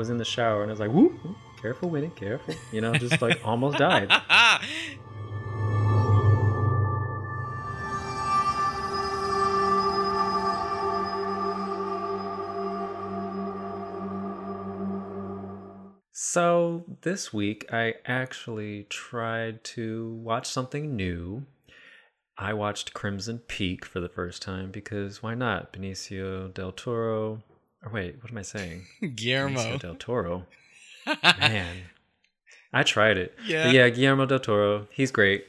was in the shower and I was like, whoop, whoop careful, Winnie, careful. You know, just like almost died. So this week I actually tried to watch something new. I watched Crimson Peak for the first time because why not? Benicio del Toro. Or wait, what am I saying? Guillermo Benicio del Toro. Man, I tried it. Yeah. But yeah, Guillermo del Toro. He's great.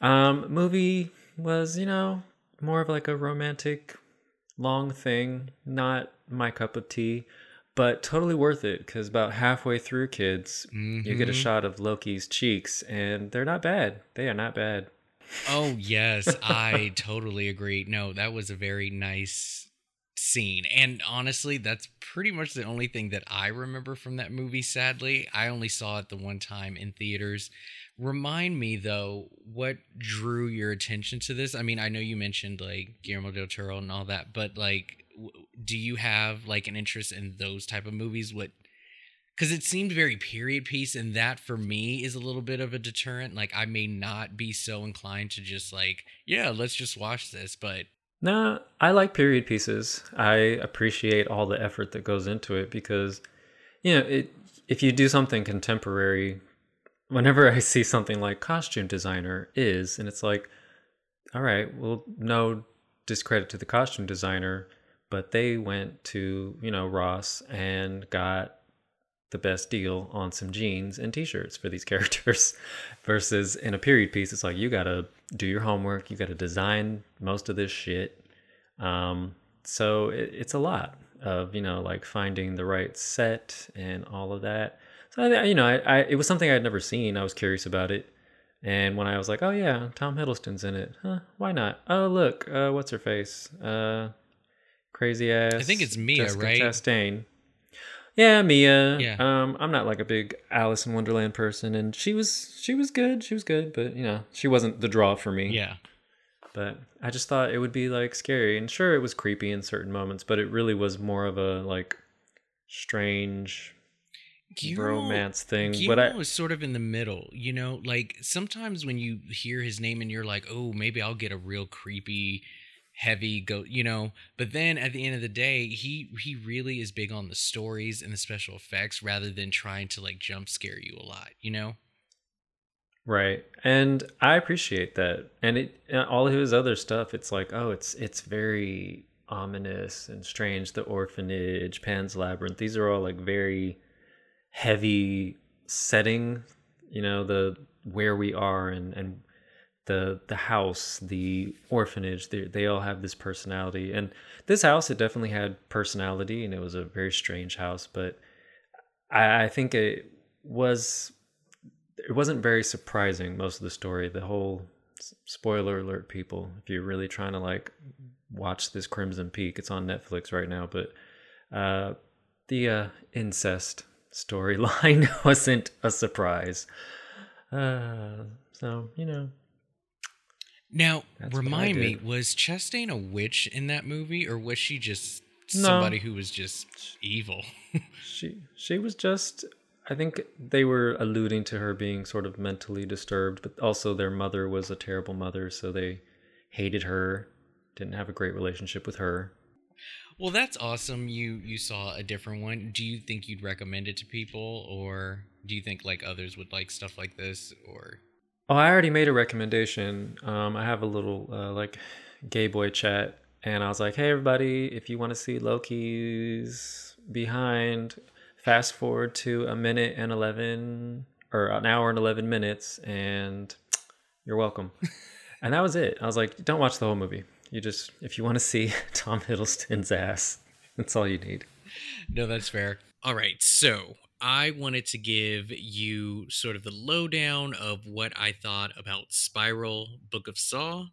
Um, movie was, you know, more of like a romantic, long thing. Not my cup of tea, but totally worth it because about halfway through, kids, you get a Mhm. shot of Loki's cheeks, and they're not bad. They are not bad. Oh yes, I totally agree. No, that was a very nice scene. And honestly, that's pretty much the only thing that I remember from that movie, sadly. I only saw it the one time in theaters. Remind me though, what drew your attention to this? I mean, I know you mentioned like Guillermo del Toro and all that, but like w- do you have like an interest in those type of movies? What because it seemed very period piece and that for me is a little bit of a deterrent like i may not be so inclined to just like yeah let's just watch this but Nah, I like period pieces. I appreciate all the effort that goes into it because, you know, it if you do something contemporary, whenever I see something like costume designer is, and it's like, all right, well, no discredit to the costume designer, but they went to you know Ross and got the best deal on some jeans and t-shirts for these characters versus in a period piece it's like you gotta do your homework you gotta design most of this shit. Um, so it, it's a lot of you know like finding the right set and all of that. So I, you know I, I it was something i'd never seen. I was curious about it. And when i was like oh yeah tom hiddleston's in it. Huh why not? Oh look uh, what's her face? Uh, crazy ass i think it's Mia, Jessica right? Chastain. Yeah, Mia. Yeah. Um, I'm not like a big Alice in Wonderland person, and she was she was good. She was good, but you know, she wasn't the draw for me. yeah But I just thought it would be like scary, and sure, it was creepy in certain moments, but it really was more of a like strange Guillermo- romance thing. But Guillermo I, is sort of in the middle, you know. Like sometimes when you hear his name and you're like, "Oh, maybe I'll get a real creepy, heavy go," you know. But then at the end of the day, he he really is big on the stories and the special effects rather than trying to like jump scare you a lot, you know. Right. And I appreciate that. And it and all of his other stuff, it's like, oh, it's it's very ominous and strange. The orphanage, Pan's Labyrinth, these are all like very heavy setting, you know, the where we are and and the the house, the orphanage, they they all have this personality. And this house it definitely had personality and it was a very strange house, but I, I think it was it wasn't very surprising most of the story the whole spoiler alert people if you're really trying to like watch this crimson peak it's on netflix right now but uh the uh incest storyline wasn't a surprise uh so you know Now, That's remind me, was Chastain a witch in that movie, or was she just No. somebody who was just evil? she she was just i think they were alluding to her being sort of mentally disturbed but also their mother was a terrible mother so they hated her didn't have a great relationship with her well, that's awesome. You you saw a different one. Do you think you'd recommend it to people, or do you think like others would like stuff like this? Or Oh, I already made a recommendation. Um, I have a little uh, like gay boy chat, and I was like, "Hey, everybody! If you want to see Loki's behind, fast forward to a minute and eleven, or an hour and eleven minutes, and you're welcome." and that was it. I was like, "Don't watch the whole movie. You just, if you want to see Tom Hiddleston's ass, that's all you need." no, that's fair. All right, so I wanted to give you sort of the lowdown of what I thought about Spiral Book of Saw.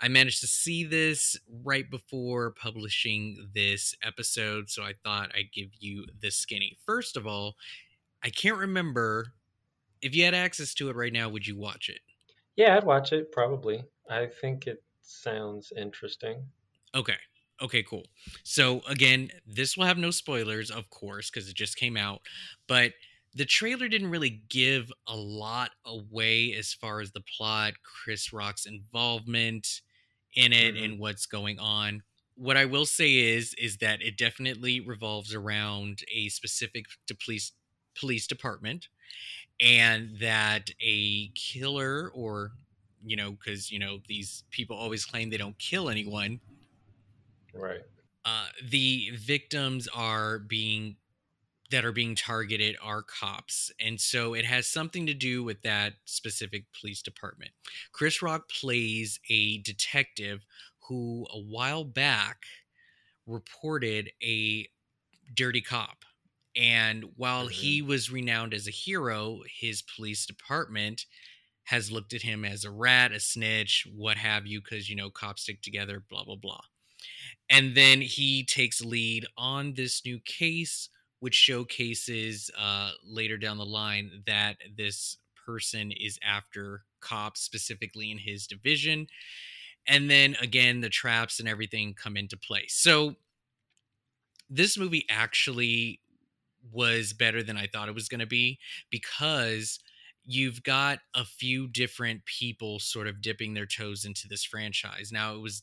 I managed to see this right before publishing this episode, so I thought I'd give you the skinny. First of all, I can't remember if you had access to it right now, would you watch it? Yeah, I'd watch it probably. I think it sounds interesting. Okay. Okay, cool. So again, this will have no spoilers, of course, because it just came out. But the trailer didn't really give a lot away as far as the plot, Chris Rock's involvement in it, Mhm. and what's going on. What I will say is, is that it definitely revolves around a specific police police department, and that a killer or you know because you know these people always claim they don't kill anyone Right. uh, the victims are being that are being targeted are cops and so it has something to do with that specific police department. Chris rock plays a detective who a while back reported a dirty cop and while he was renowned as a hero his police department has looked at him as a rat a snitch what have you because you know cops stick together blah blah blah and then he takes lead on this new case which showcases uh, later down the line that this person is after cops specifically in his division and then again the traps and everything come into play. So this movie actually was better than i thought it was going to be because you've got a few different people sort of dipping their toes into this franchise. Now it was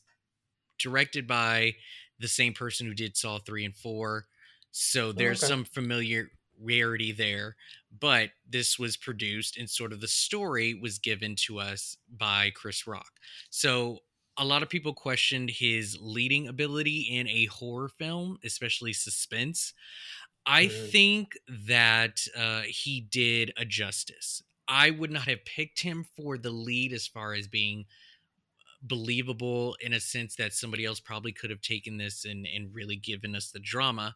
directed by the same person who did Saw 3 and 4. So there's okay. some familiarity there. But this was produced and sort of the story was given to us by Chris Rock. So a lot of people questioned his leading ability in a horror film, especially suspense. I Mhm. think that uh, he did a justice. I would not have picked him for the lead as far as being believable in a sense that somebody else probably could have taken this and and really given us the drama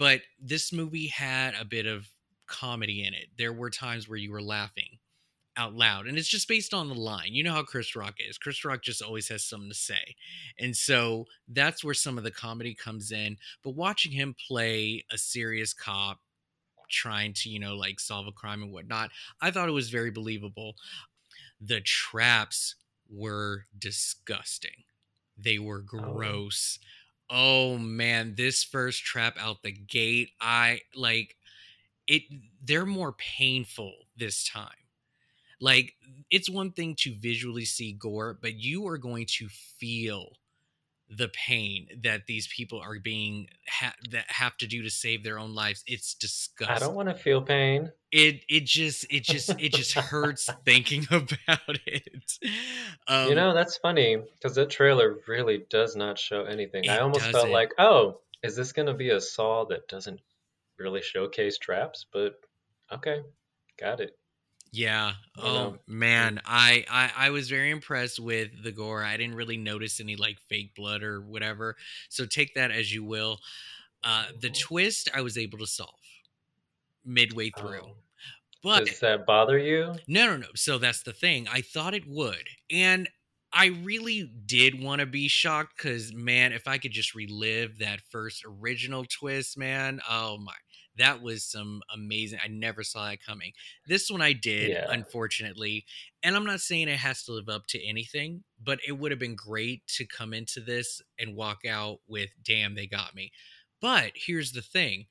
but this movie had a bit of comedy in it. There were times where you were laughing out loud and it's just based on the line. You know how chris rock is. Chris rock just always has something to say and so that's where some of the comedy comes in but watching him play a serious cop trying to you know like solve a crime and whatnot i thought it was very believable. The traps were disgusting. They were oh, gross. Oh. man, this first trap out the gate, I like it they're more painful this time. Like it's one thing to visually see gore, but you are going to feel the pain that these people are being ha- that have to do to save their own lives. It's disgusting. I don't want to feel pain. it it just it just it just hurts thinking about it. Um, you know, that's funny because that trailer really does not show anything. I almost felt doesn't. like, oh, is this going to be a Saw that doesn't really showcase traps? But okay, got it. Yeah. Oh know. man, I, I I was very impressed with the gore. I didn't really notice any like fake blood or whatever. So take that as you will. Uh, the twist I was able to solve midway through, Oh. but Does that bother you? No, no, no. So that's the thing. I thought it would. And I really did want to be shocked because, man, if I could just relive that first original twist, man, oh my. That was some amazing. I never saw that coming. This one I did, Yeah. unfortunately. And I'm not saying it has to live up to anything, but it would have been great to come into this and walk out with, damn, they got me. But here's the thing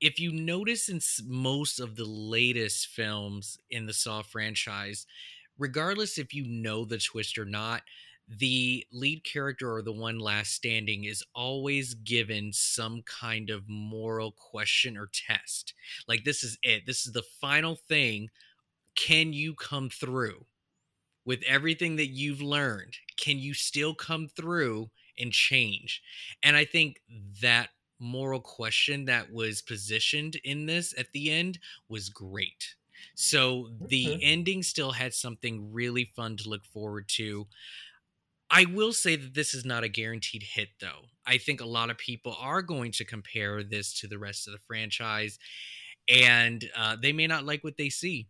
if you notice in most of the latest films in the Saw franchise, regardless if you know the twist or not, the lead character or the one last standing is always given some kind of moral question or test. Like, this is it. This is the final thing. Can you come through with everything that you've learned? Can you still come through and change? And I think that moral question that was positioned in this at the end was great. So the Mhm. ending still had something really fun to look forward to. I will say that this is not a guaranteed hit, though. I think a lot of people are going to compare this to the rest of the franchise, and uh, they may not like what they see.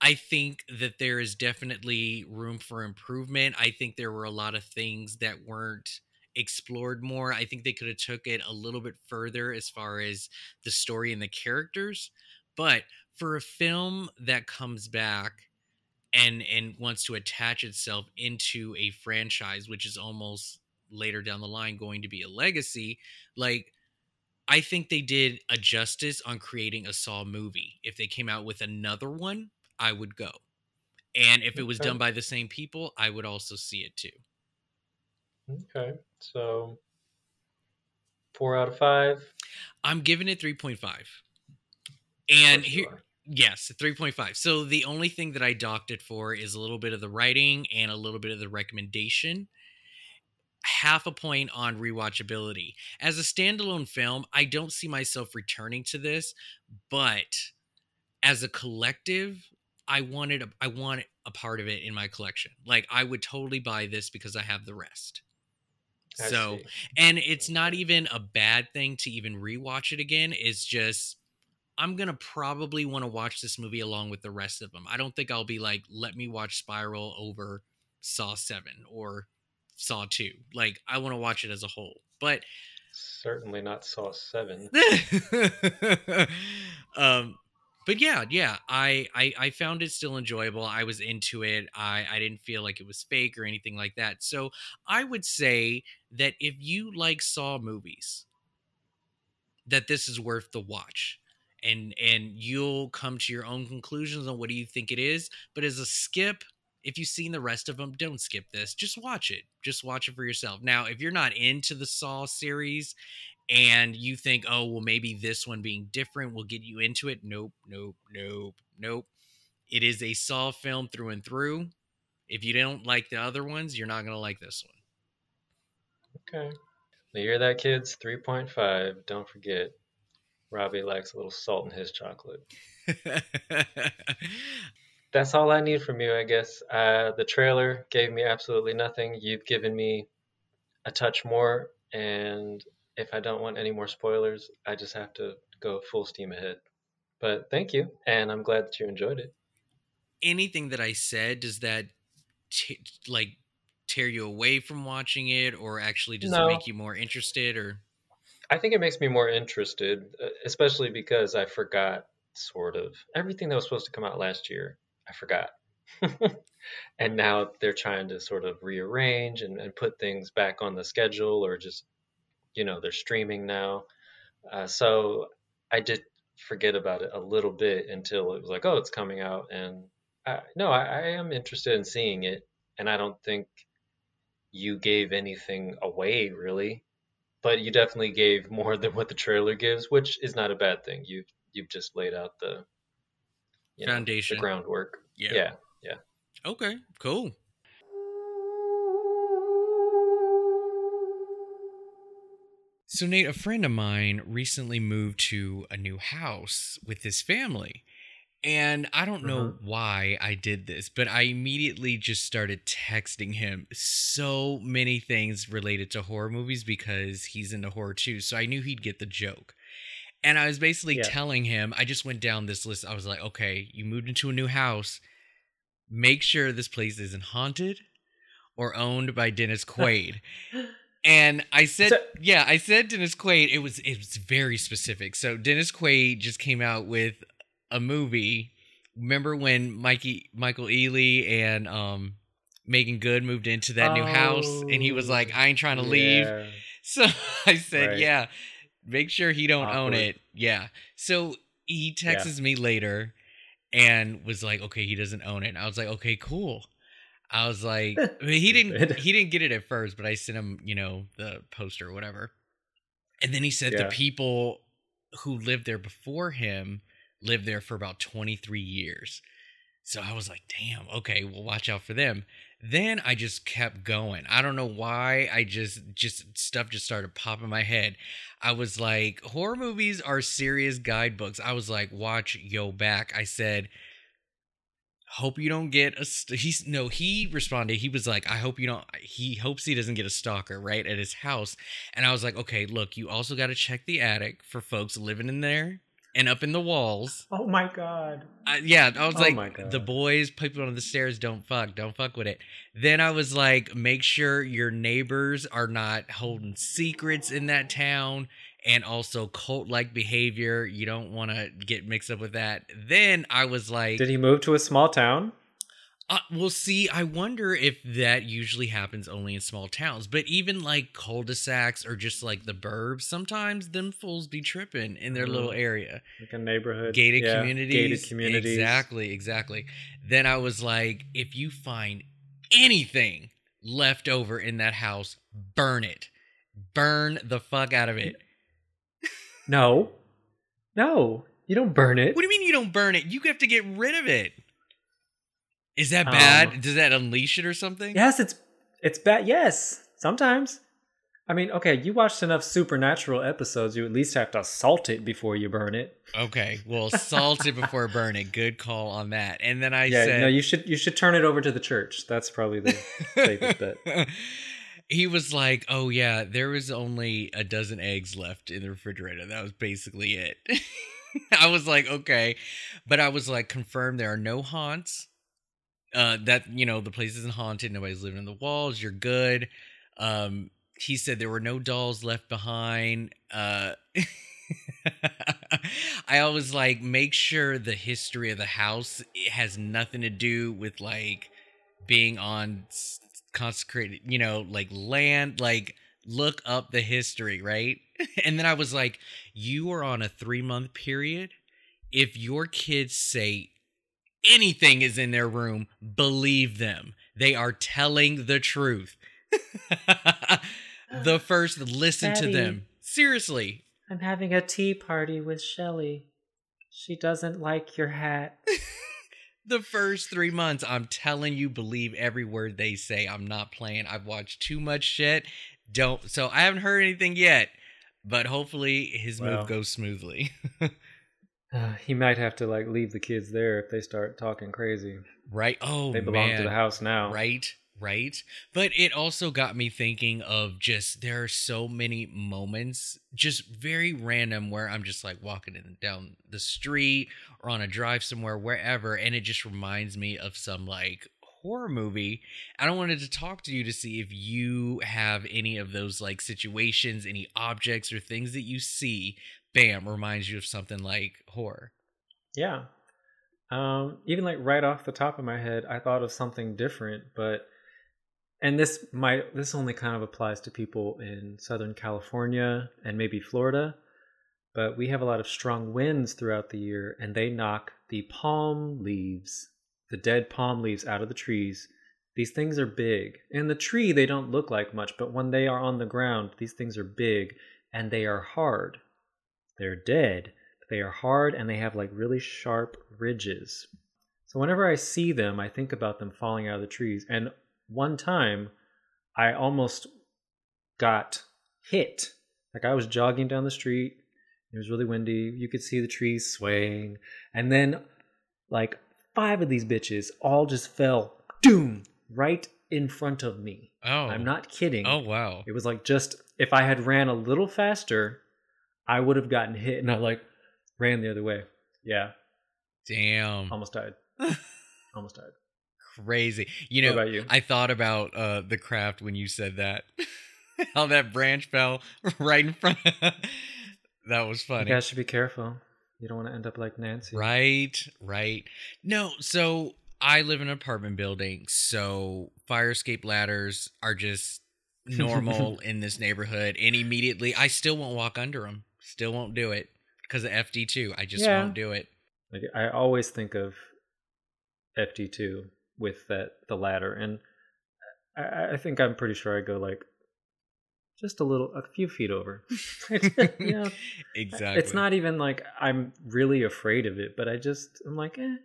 I think that there is definitely room for improvement. I think there were a lot of things that weren't explored more. I think they could have took it a little bit further as far as the story and the characters. But for a film that comes back and and wants to attach itself into a franchise which is almost later down the line going to be a legacy. Like, I think they did a justice on creating a Saw movie. If they came out with another one, I would go. And if it was Okay. done by the same people, I would also see it too. Okay, so four out of five. I'm giving it 3.5. And here. Yes, 3.5. So the only thing that I docked it for is a little bit of the writing and a little bit of the recommendation. Half a point on rewatchability. As a standalone film, I don't see myself returning to this, but as a collective, I wanted a, I want a part of it in my collection. Like I would totally buy this because I have the rest. I So see. and it's not even a bad thing to even rewatch it again. It's just I'm gonna probably want to watch this movie along with the rest of them. I don't think I'll be like, let me watch Spiral over Saw Seven or Saw Two. Like I want to watch it as a whole. But certainly not Saw Seven. um but yeah yeah I, I i found it still enjoyable i was into it i i didn't feel like it was fake or anything like that so i would say that if you like saw movies that this is worth the watch and and you'll come to your own conclusions on what do you think it is but as a skip if you've seen the rest of them don't skip this just watch it just watch it for yourself now if you're not into the saw series and you think, oh, well, maybe this one being different will get you into it. Nope, nope, nope, nope. It is a Saw film through and through. If you don't like the other ones, you're not going to like this one. Okay. You hear that, kids? 3.5. Don't forget, Robbie likes a little salt in his chocolate. That's all I need from you, I guess. Uh, the trailer gave me absolutely nothing. You've given me a touch more, and if I don't want any more spoilers, I just have to go full steam ahead. But thank you, and I'm glad that you enjoyed it. Anything that I said, does that t- like tear you away from watching it, or actually does No. it make you more interested? Or I think it makes me more interested, uh, especially because I forgot sort of everything that was supposed to come out last year. I forgot. and now they're trying to sort of rearrange and, and put things back on the schedule or just, you know, they're streaming now. Uh, so I did forget about it a little bit until it was like, oh, it's coming out. And I, no, I, I am interested in seeing it. And I don't think you gave anything away really but you definitely gave more than what the trailer gives, which is not a bad thing. You've you've just laid out the you know, Foundation. the groundwork. yeah. Yeah. Okay, cool. So, Nate, a friend of mine recently moved to a new house with his family. And I don't know uh-huh. why I did this, but I immediately just started texting him so many things related to horror movies because he's into horror too. So I knew he'd get the joke. And I was basically Yeah. telling him, I just went down this list. I was like, okay, you moved into a new house. Make sure this place isn't haunted or owned by Dennis Quaid. And I said, So- yeah, I said Dennis Quaid. It was it was very specific. So Dennis Quaid just came out with a movie. Remember when Mikey Michael Ealy and um Meagan Good moved into that new house and he was Oh, like, I ain't trying to leave. Yeah. So I said, Right. yeah, make sure he don't own it. Yeah. So he texts me later and was like, okay, he doesn't own it. And I was like, okay, cool. I was like, he didn't he didn't get it at first, but I sent him, you know, the poster or whatever. And then he said the people who lived there before him lived there for about 23 years. So I was like, damn, okay, well watch out for them. Then I just kept going. I don't know why. I just just stuff just started popping in my head. I was like, horror movies are serious guidebooks. I was like, watch Yo Back. I said, hope you don't get a st-. he's no he responded he was like i hope you don't he hopes he doesn't get a stalker right at his house and i was like okay look you also got to check the attic for folks living in there and up in the walls Oh my god. I, yeah, I was Oh my like, God. the boys, people on the stairs, don't fuck, don't fuck with it. Then I was like, make sure your neighbors are not holding secrets in that town, and also cult-like behavior. You don't want to get mixed up with that. Then I was like, Did he move to a small town? Uh, well, see, I wonder if that usually happens only in small towns, but even like cul-de-sacs or just like the burbs, sometimes them fools be tripping in their little Mhm. area. Like a neighborhood. Gated yeah, communities. Gated communities. Exactly, exactly. Then I was like, if you find anything left over in that house, burn it. Burn the fuck out of it. No. No. You don't burn it. What do you mean you don't burn it? You have to get rid of it. Is that Um, bad? Does that unleash it or something? Yes, it's it's bad. Yes, sometimes. I mean, okay, you watched enough supernatural episodes. You at least have to salt it before you burn it. Okay, well, salt it before burn it. Good call on that. And then I yeah, said, no, you should you should turn it over to the church. That's probably the safest bet. he was like, "Oh yeah, there was only a dozen eggs left in the refrigerator. That was basically it." I was like, "Okay," but I was like, "Confirmed there are no haunts. Uh, that you know the place isn't haunted. Nobody's living in the walls. You're good." Um, he said there were no dolls left behind. Uh. I always like make sure the history of the house has nothing to do with like being on consecrated, you know, like land, like look up the history, right? And then I was like, you are on a three month period. If your kids say anything is in their room, believe them. They are telling the truth. the oh, first, listen to them. Seriously. I'm having a tea party with Shelly. She doesn't like your hat. The first three months, I'm telling you, believe every word they say. I'm not playing. I've watched too much shit. Don't. So I haven't heard anything yet, but hopefully his Well. move goes smoothly. Uh, he might have to like leave the kids there if they start talking crazy. right? Oh they belong man. to the house now. Right, right. But it also got me thinking of just there are so many moments, just very random, where I'm just like walking in, down the street or on a drive somewhere, wherever, and it just reminds me of some like horror movie. And I wanted to talk to you to see if you have any of those like situations, any objects or things that you see, bam, reminds you of something like horror. Yeah. Um, even like right off the top of my head, I thought of something different, but and this might this only kind of applies to people in Southern California and maybe Florida, but we have a lot of strong winds throughout the year and they knock the palm leaves, the dead palm leaves out of the trees. These things are big. In the tree they don't look like much, but when they are on the ground, these things are big and they are hard. They're dead, but they are hard and they have like really sharp ridges. So whenever I see them, I think about them falling out of the trees. And one time, I almost got hit. Like I was jogging down the street. It was really windy. You could see the trees swaying. And then, like, five of these bitches all just fell, doom, right in front of me. Oh, I'm not kidding. Oh wow. It was like just if I had ran a little faster, I would have gotten hit, and I like ran the other way. Yeah, Damn. almost died. almost died. Crazy. You know, about you? I thought about uh the craft when you said that. How that branch fell right in front. Of... that was funny. You guys should be careful. You don't want to end up like Nancy. Right, right. No, so I live in an apartment building, so fire escape ladders are just normal in this neighborhood. And immediately, I still won't walk under them. Still won't do it because of FD2. I just Yeah. won't do it. Like I always think of FD two with that the ladder, and I, I think I'm pretty sure I go like just a little, a few feet over. yeah, Exactly. It's not even like I'm really afraid of it, but I just I'm like, eh,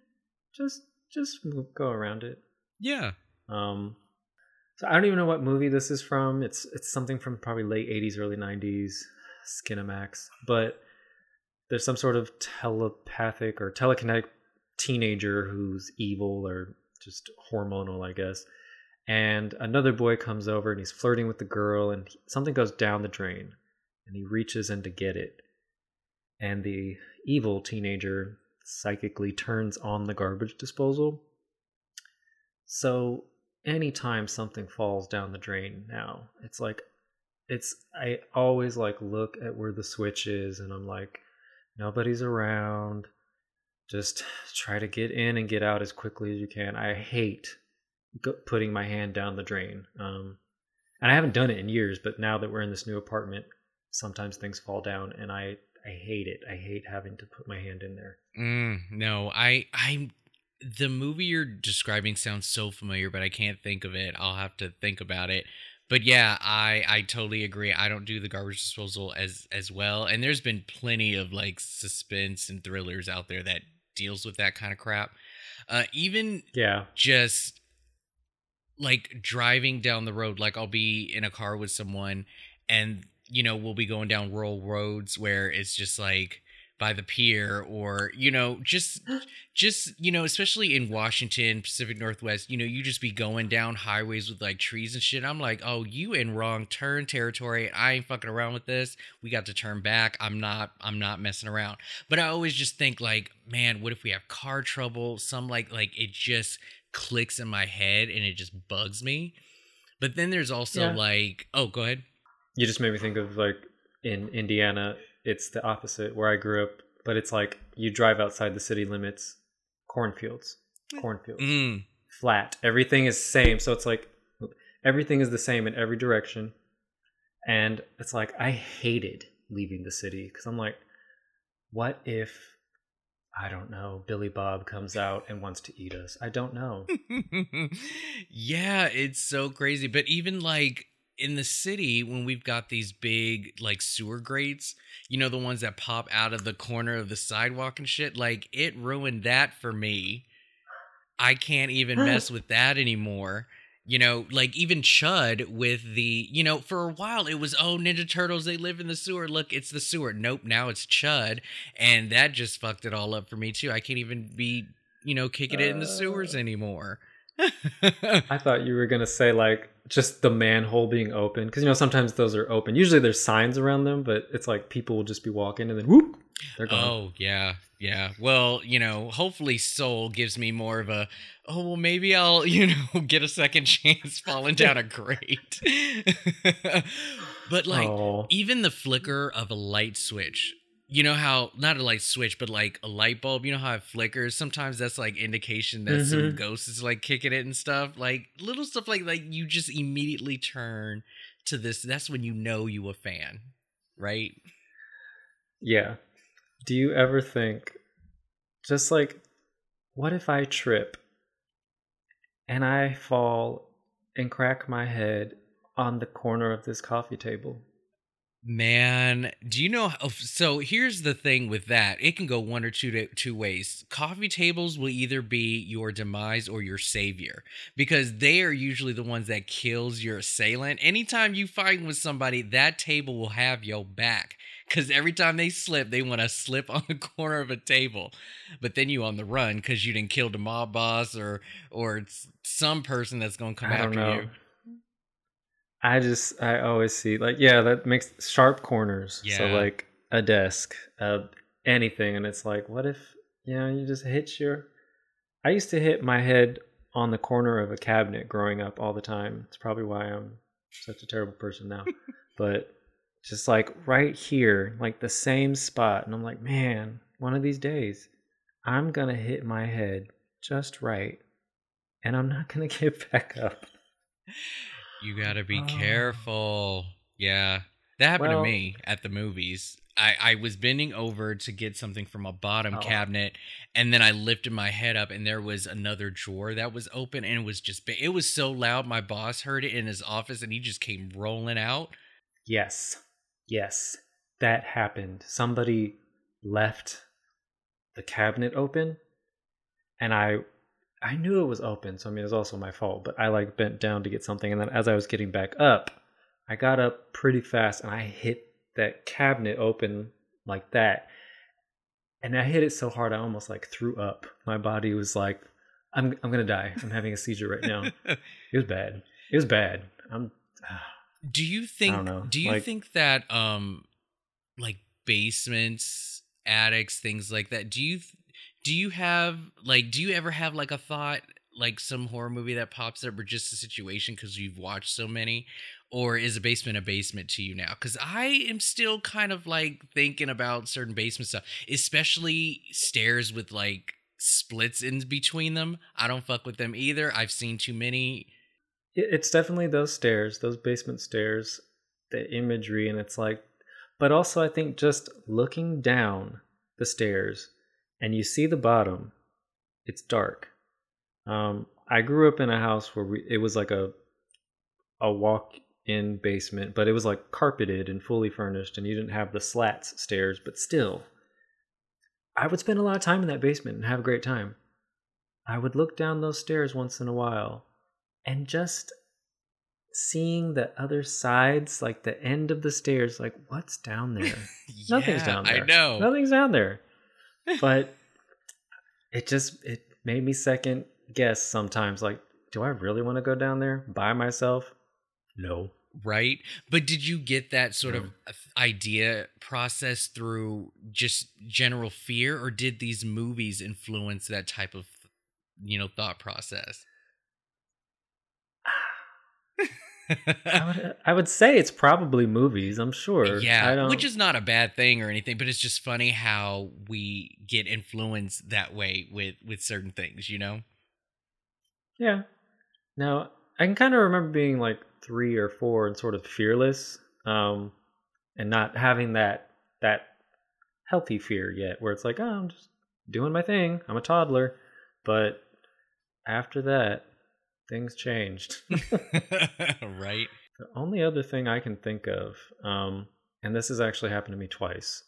just just move, go around it. Yeah. Um, so I don't even know what movie this is from. It's it's something from probably late '80s, early '90s, Skinamax. But there's some sort of telepathic or telekinetic teenager who's evil or just hormonal, I guess. And another boy comes over and he's flirting with the girl, and something goes down the drain, and he reaches in to get it, and the evil teenager psychically turns on the garbage disposal. So anytime something falls down the drain now, it's like it's I always like look at where the switch is and I'm like nobody's around. Just try to get in and get out as quickly as you can. I hate putting my hand down the drain. Um, and I haven't done it in years, but now that we're in this new apartment, sometimes things fall down, and I I hate it. I hate having to put my hand in there. Mm, no, I I the movie you're describing sounds so familiar, but I can't think of it. I'll have to think about it. But yeah, I I totally agree. I don't do the garbage disposal as as well. And there's been plenty of like suspense and thrillers out there that deals with that kind of crap. Uh even Yeah. just like driving down the road like I'll be in a car with someone and you know we'll be going down rural roads where it's just like by the pier or you know just just you know especially in Washington Pacific Northwest you know you just be going down highways with like trees and shit. I'm like oh you in wrong turn territory. I ain't fucking around with this. We got to turn back. I'm not I'm not messing around. But I always just think like man what if we have car trouble? Some like like it just clicks in my head and it just bugs me. But then there's also Yeah. like oh go ahead. You just made me think of like in Indiana, it's the opposite where I grew up, but it's like you drive outside the city limits, cornfields, cornfields, mm. flat. Everything is same, so it's like everything is the same in every direction. And it's like I hated leaving the city because I'm like, what if I don't know, Billy Bob comes out and wants to eat us? I don't know. yeah, it's so crazy. But even like in the city, when we've got these big like sewer grates, you know, the ones that pop out of the corner of the sidewalk and shit, like it ruined that for me. I can't even mess with that anymore. You know, like even Chud with the, you know, for a while it was, oh, Ninja Turtles, they live in the sewer. Look, it's the sewer. Nope, now it's Chud. And that just fucked it all up for me too. I can't even be, you know, kicking it in the sewers Uh. anymore. I thought you were gonna say like just the manhole being open because you know sometimes those are open. Usually there's signs around them, but it's like people will just be walking and then whoop, they're gone. Oh yeah, yeah. Well, you know, hopefully Soul gives me more of a oh well maybe I'll, you know, get a second chance falling down a grate. but like oh, even the flicker of a light switch. You know how not a light switch, but like a light bulb, you know how it flickers? Sometimes that's like indication that some Mhm. ghost is like kicking it and stuff. Like little stuff like like you just immediately turn to this. That's when you know you a fan, right? yeah. Do you ever think, just like, what if I trip and I fall and crack my head on the corner of this coffee table? Man, do you know? So here's the thing with that. It can go one or two two ways. Coffee tables will either be your demise or your savior because they are usually the ones that kills your assailant. Anytime you fight with somebody, that table will have your back because every time they slip, they want to slip on the corner of a table. But then you on the run because you didn't kill the mob boss or or it's some person that's gonna come I after know. you. I just I always see like yeah that makes sharp corners. So like a desk, uh, anything, and it's like what if you know you just hit your. I used to hit my head on the corner of a cabinet growing up all the time. It's probably why I'm such a terrible person now. but just like right here, like the same spot, and I'm like, man, one of these days, I'm gonna hit my head just right, and I'm not gonna get back up. You gotta be Oh. careful. Yeah. That happened Well- to me at the movies. I, I was bending over to get something from a bottom Oh. cabinet, and then I lifted my head up, and there was another drawer that was open, and it was just it was so loud. My boss heard it in his office, and he just came rolling out. Yes. Yes. That happened. Somebody left the cabinet open and I I knew it was open, so I mean it was also my fault, but I like bent down to get something and then as I was getting back up, I got up pretty fast and I hit that cabinet open like that. And I hit it so hard I almost like threw up. My body was like I'm I'm going to die. I'm having a seizure right now. It was bad. It was bad. I'm Do you think? don't know, Do you like- think that um, like basements, attics, things like that? Do you do you have like do you ever have like a thought like some horror movie that pops up or just a situation because you've watched so many or is a basement a basement to you now because i am still kind of like thinking about certain basement stuff especially stairs with like splits in between them. I don't fuck with them either. I've seen too many. It's definitely those stairs, those basement stairs, the imagery, and it's like, but also I think just looking down the stairs and you see the bottom, it's dark. Um, I grew up in a house where we, it was like a a walk-in basement, but it was like carpeted and fully furnished, and you didn't have the slats stairs, but still, I would spend a lot of time in that basement and have a great time. I would look down those stairs once in a while and just seeing the other sides, like the end of the stairs, like what's down there? Nothing's down there. I know. Nothing's down there. But it just it made me second guess sometimes like do I really want to go down there by myself? No. right? But did you get that sort of idea process through just general fear, or did these movies influence that type of, you know, thought process? I would I would say it's probably movies, I'm sure. I yeah, which is not a bad thing or anything, but it's just funny how we get influenced that way with with certain things, you know? Yeah. Now, I can kind of remember being like 3 or 4 and sort of fearless um and not having that that healthy fear yet where it's like, "Oh, I'm just doing my thing. I'm a toddler." But after that, things changed. right? The only other thing I can think of, um, and this has actually happened to me twice,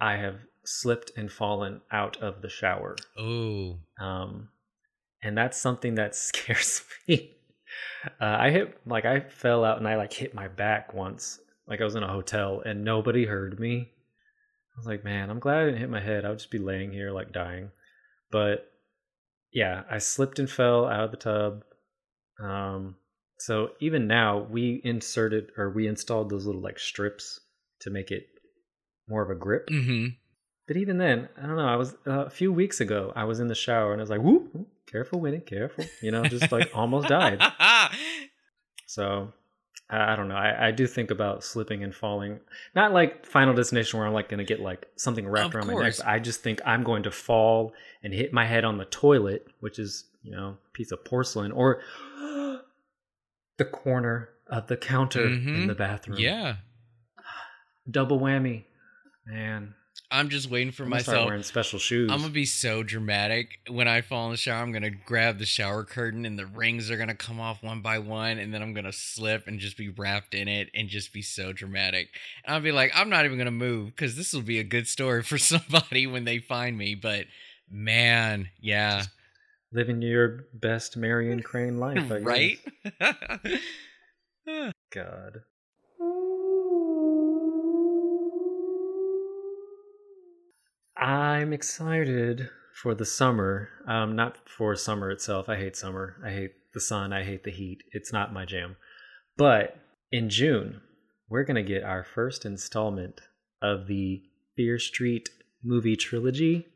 I have slipped and fallen out of the shower. Oh, Um, and that's something that scares me. Uh, I hit, like, I fell out and I, like, hit my back once. Like, I was in a hotel and nobody heard me. I was like, man, I'm glad I didn't hit my head. I would just be laying here, like, dying. But yeah, I slipped and fell out of the tub. Um, so even now, we inserted or we installed those little like strips to make it more of a grip. mm-hmm. But even then, I don't know. I was uh, a few weeks ago. I was in the shower and I was like, "Whoop, whoop, careful, Winnie, careful." You know, just like almost died. So I, don't know. I, I do think about slipping and falling. Not like Final Destination, where I'm like going to get like something wrapped Of around my neck. but I just think I'm going to fall and hit my head on the toilet, which is you know a piece of porcelain, or the corner of the counter in Mhm. the bathroom. yeah. double whammy, man. I'm just waiting for I'm gonna start myself. wearing special shoes. I'm gonna be so dramatic when I fall in the shower. I'm gonna grab the shower curtain, and the rings are gonna come off one by one, and then I'm gonna slip and just be wrapped in it, and just be so dramatic. And I'll be like, I'm not even gonna move because this will be a good story for somebody when they find me. But man, yeah, Just living your best Marion Crane life, I right? God. I'm excited for the summer. Um, not for summer itself. I hate summer. I hate the sun. I hate the heat. It's not my jam. But in June, we're gonna get our first installment of the Fear Street movie trilogy,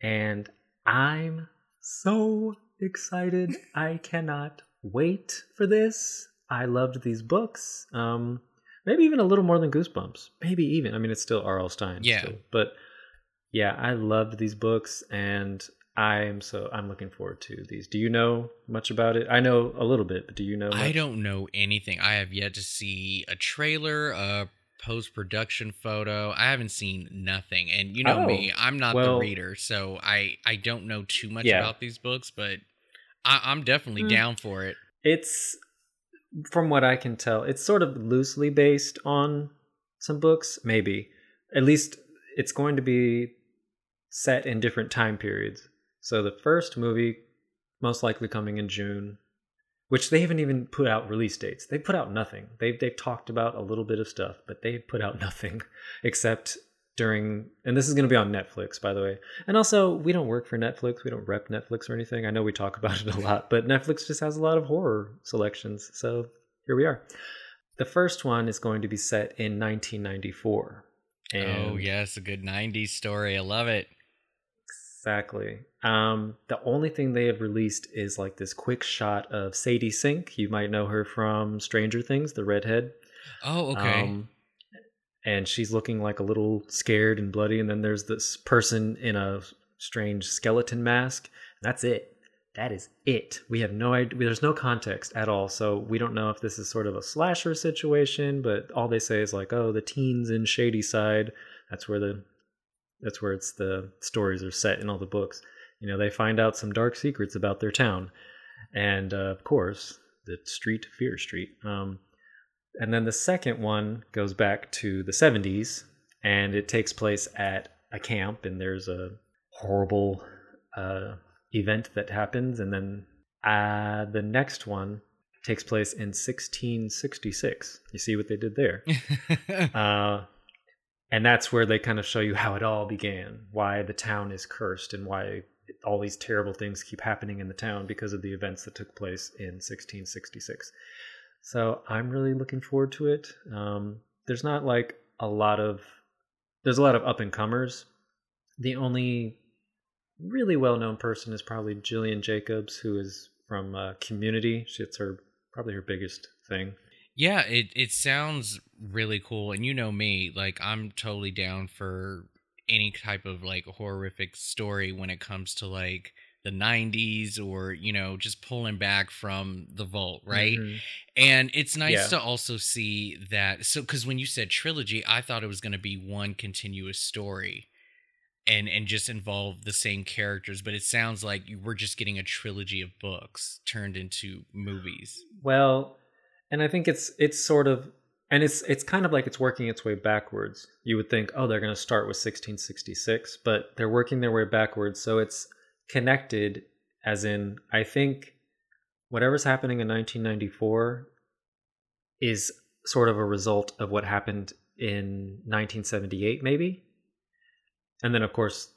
and I'm so excited. I cannot wait for this. I loved these books. Um, maybe even a little more than Goosebumps. Maybe even. I mean, it's still R.L. Stine. Yeah. still. but yeah, I loved these books, and I'm so I'm looking forward to these. Do you know much about it? I know a little bit, but do you know? I don't know anything. I have yet to see a trailer, a post production photo. I haven't seen nothing. And you know Oh, me, I'm not well- the reader, so I I don't know too much Yeah. about these books, but I, I'm definitely Hmm. down for it. It's from what I can tell, it's sort of loosely based on some books, maybe. At least it's going to be set in different time periods. So the first movie most likely coming in June, which they haven't even put out release dates. They put out nothing. They've they've talked about a little bit of stuff, but they put out nothing except during and this is going to be on Netflix by the way. And also, we don't work for Netflix. We don't rep Netflix or anything. I know we talk about it a lot, but Netflix just has a lot of horror selections. So here we are. The first one is going to be set in 1994. And oh yes, a good '90s story. I love it. Exactly. Um, the only thing they have released is like this quick shot of Sadie Sink. You might know her from Stranger Things, the redhead. Oh okay. Um, and she's looking like a little scared and bloody. And then there's this person in a strange skeleton mask. That's it. That is it. We have no idea. There's no context at all. So we don't know if this is sort of a slasher situation, but all they say is like, oh, the teens in Shadyside. That's where the that's where it's the stories are set in all the books. You know, they find out some dark secrets about their town, and uh, of course, the street, Fear Street. Um, and then the second one goes back to the 70s, and it takes place at a camp, and there's a horrible uh, event that happens, and then uh, the next one takes place in 1666. You see what they did there? uh, and that's where they kind of show you how it all began, why the town is cursed, and why all these terrible things keep happening in the town because of the events that took place in 1666. So I'm really looking forward to it. Um, there's not like a lot of there's a lot of up and comers. The only really well known person is probably Gillian Jacobs, who is from uh, Community. It's her probably her biggest thing. Yeah, it it sounds really cool, and you know me, like I'm totally down for any type of like horrific story when it comes to like the 90s or you know just pulling back from the vault right mm-hmm. and it's nice yeah. to also see that so because when you said trilogy i thought it was going to be one continuous story and and just involve the same characters but it sounds like we're just getting a trilogy of books turned into movies well and i think it's it's sort of and it's it's kind of like it's working its way backwards. You would think oh they're going to start with 1666 but they're working their way backwards. So it's connected as in i think whatever's happening in 1994 is sort of a result of what happened in 1978 maybe? And then, of course,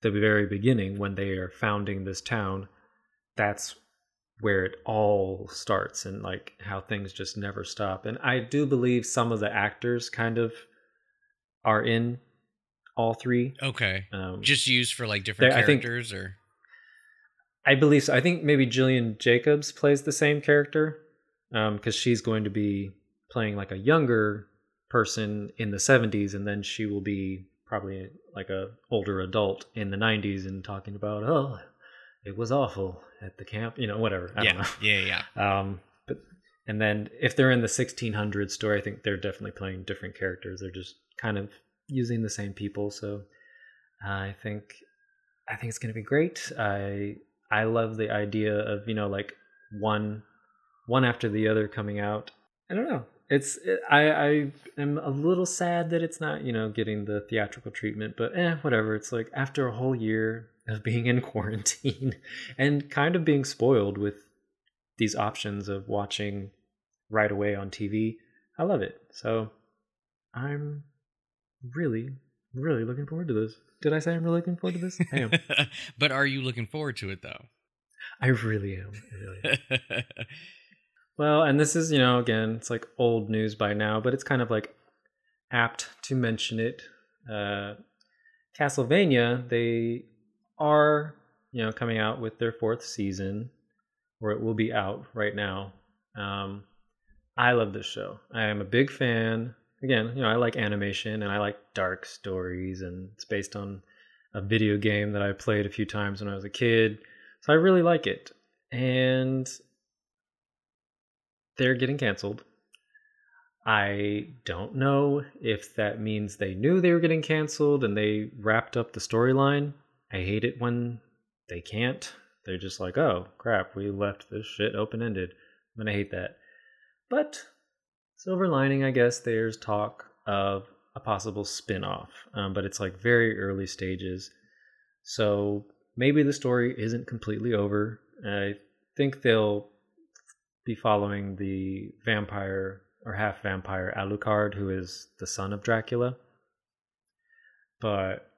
the very beginning, when they are founding this town, that's where it all starts and like how things just never stop. And I do believe some of the actors kind of are in all three. Okay. Um, just used for like different characters I think, or I believe so. I think maybe Gillian Jacobs plays the same character because um, she's going to be playing like a younger person in the 70s and then she will be probably like a older adult in the 90s and talking about oh it was awful at the camp you know whatever I yeah yeah yeah. Um but and then if they're in the 1600 story i think they're definitely playing different characters. They're just kind of using the same people. So i think i think it's going to be great. I i love the idea of you know like one one after the other coming out. I don't know. It's it, I I am a little sad that it's not you know getting the theatrical treatment, but eh, whatever. It's like after a whole year of being in quarantine and kind of being spoiled with these options of watching right away on TV, I love it. So I'm really really looking forward to this. Did I say I'm really looking forward to this? I am. but are you looking forward to it though? I really am. I really am. Well, and this is, you know, again, it's like old news by now, but it's kind of like apt to mention it. Uh, Castlevania, they are, you know, coming out with their fourth season, or it will be out right now. Um, I love this show. I am a big fan. Again, you know, I like animation and I like dark stories, and it's based on a video game that I played a few times when I was a kid. So I really like it. And they're getting canceled. I don't know if that means they knew they were getting canceled and they wrapped up the storyline. I hate it when they can't. They're just like, oh crap, we left this shit open ended. I'm gonna hate that. But silver lining, I guess, there's talk of a possible spin off, um, but it's like very early stages. So maybe the story isn't completely over. I think they'll be following the vampire or half vampire Alucard, who is the son of Dracula. But,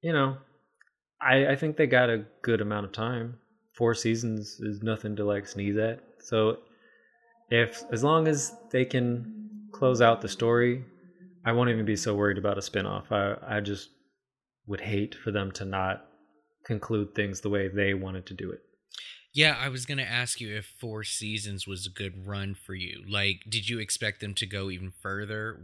you know, I, I think they got a good amount of time. Four seasons is nothing to like sneeze at. So if as long as they can close out the story, I won't even be so worried about a spinoff. I I just would hate for them to not conclude things the way they wanted to do it. Yeah, I was going to ask you if four seasons was a good run for you. Like, did you expect them to go even further?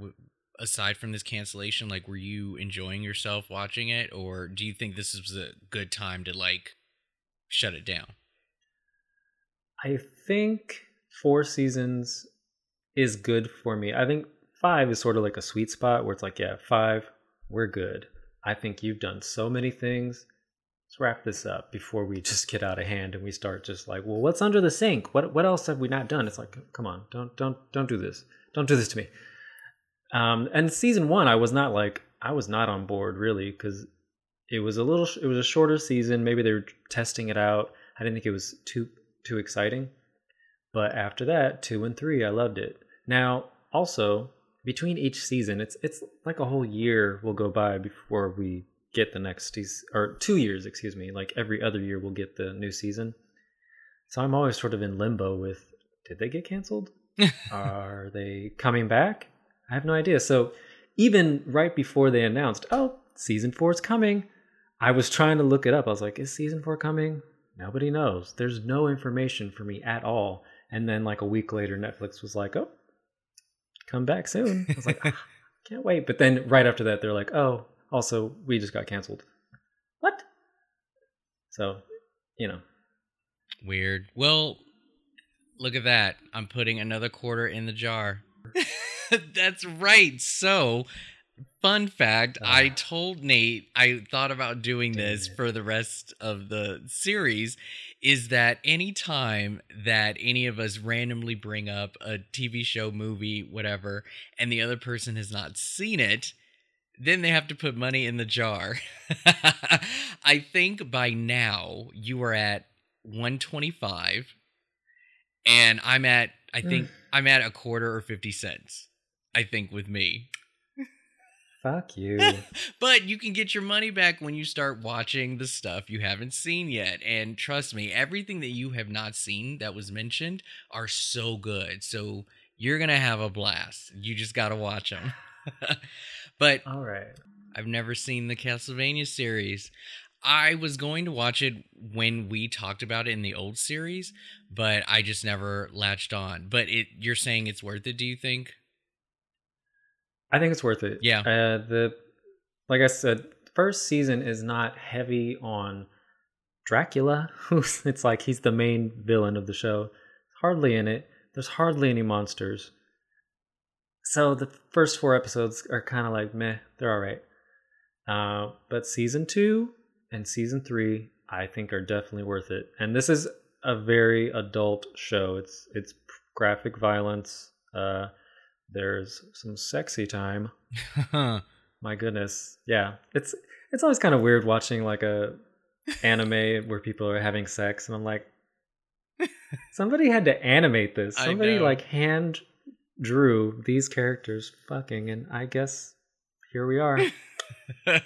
Aside from this cancellation, like were you enjoying yourself watching it, or do you think this was a good time to like shut it down? I think four seasons is good for me. I think five is sort of like a sweet spot where it's like, yeah, five, we're good. I think you've done so many things. Let's wrap this up before we just get out of hand and we start just like, well, what's under the sink? What what else have we not done? It's like, come on, don't don't don't do this. Don't do this to me. Um, and season one, I was not like I was not on board really because it was a little it was a shorter season. Maybe they were testing it out. I didn't think it was too too exciting. But after that, two and three, I loved it. Now, also between each season, it's it's like a whole year will go by before we get the next or two years, excuse me. Like every other year, we'll get the new season. So I'm always sort of in limbo with: Did they get canceled? Are they coming back? I have no idea. So even right before they announced, oh, season four is coming, I was trying to look it up. I was like, is season four coming? Nobody knows. There's no information for me at all. And then like a week later, Netflix was like, oh, come back soon. I was like, ah, can't wait. But then right after that, they're like, oh, also, we just got canceled. What? So, you know. Weird. Well, look at that. I'm putting another quarter in the jar. That's right. So, fun fact I told Nate I thought about doing this for the rest of the series is that anytime that any of us randomly bring up a TV show, movie, whatever, and the other person has not seen it, then they have to put money in the jar. I think by now you are at 125 and I'm at I think I'm at a quarter or 50 cents. I think with me. Fuck you. but you can get your money back when you start watching the stuff you haven't seen yet. And trust me, everything that you have not seen that was mentioned are so good. So you're going to have a blast. You just got to watch them. but all right. I've never seen the Castlevania series. I was going to watch it when we talked about it in the old series, but I just never latched on. But it you're saying it's worth it, do you think? I think it's worth it. Yeah. Uh, the like I said, first season is not heavy on Dracula. Who's it's like he's the main villain of the show. Hardly in it. There's hardly any monsters. So the first four episodes are kind of like meh. They're all right. Uh, but season two and season three, I think, are definitely worth it. And this is a very adult show. It's it's graphic violence. Uh, there's some sexy time. My goodness. Yeah. It's it's always kind of weird watching like a anime where people are having sex and I'm like somebody had to animate this. Somebody like hand drew these characters fucking and I guess here we are.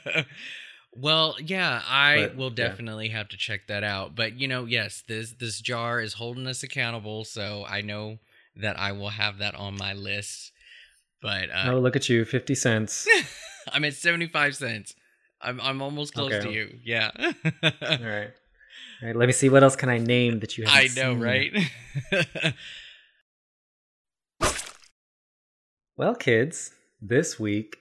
well, yeah, I but, will definitely yeah. have to check that out. But you know, yes, this this jar is holding us accountable, so I know that I will have that on my list. But uh, oh, look at you, fifty cents. I'm at seventy five cents. I'm I'm almost close okay. to you. Yeah. All right. All right. Let me see what else can I name that you. I know, seen. right? well, kids, this week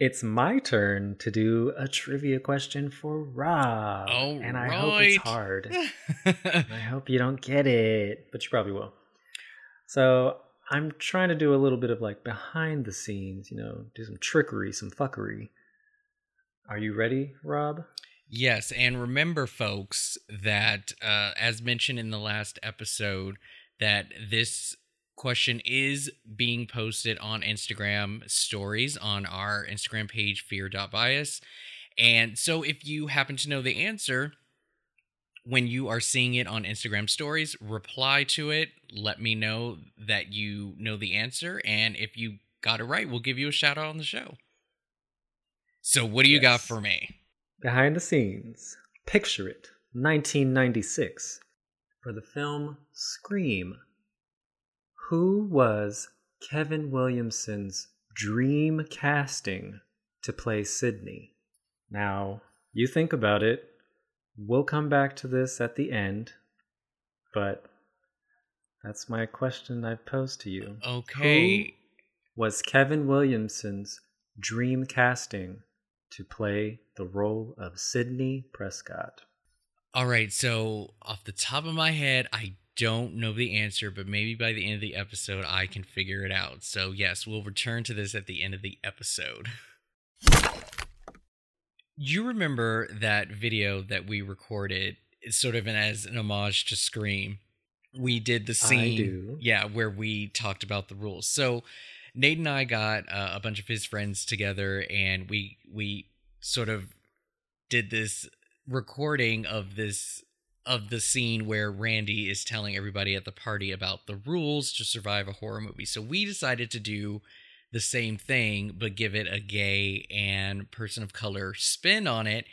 it's my turn to do a trivia question for Rob. Oh, and I right. hope it's hard. I hope you don't get it, but you probably will. So I'm trying to do a little bit of like behind the scenes, you know, do some trickery, some fuckery. Are you ready, Rob? Yes, and remember, folks, that uh, as mentioned in the last episode, that this question is being posted on Instagram stories on our Instagram page, fear.bias. And so if you happen to know the answer, when you are seeing it on Instagram stories, reply to it. Let me know that you know the answer. And if you got it right, we'll give you a shout out on the show. So, what do you yes. got for me? Behind the scenes, picture it 1996 for the film Scream. Who was Kevin Williamson's dream casting to play Sidney? Now, you think about it We'll come back to this at the end, but that's my question I've posed to you. Okay. Who was Kevin Williamson's dream casting to play the role of Sidney Prescott? All right, so off the top of my head, I don't know the answer, but maybe by the end of the episode, I can figure it out. So, yes, we'll return to this at the end of the episode. You remember that video that we recorded, sort of an, as an homage to Scream? We did the scene, do. yeah, where we talked about the rules. So, Nate and I got uh, a bunch of his friends together, and we we sort of did this recording of this of the scene where Randy is telling everybody at the party about the rules to survive a horror movie. So we decided to do the same thing but give it a gay and person of color spin on it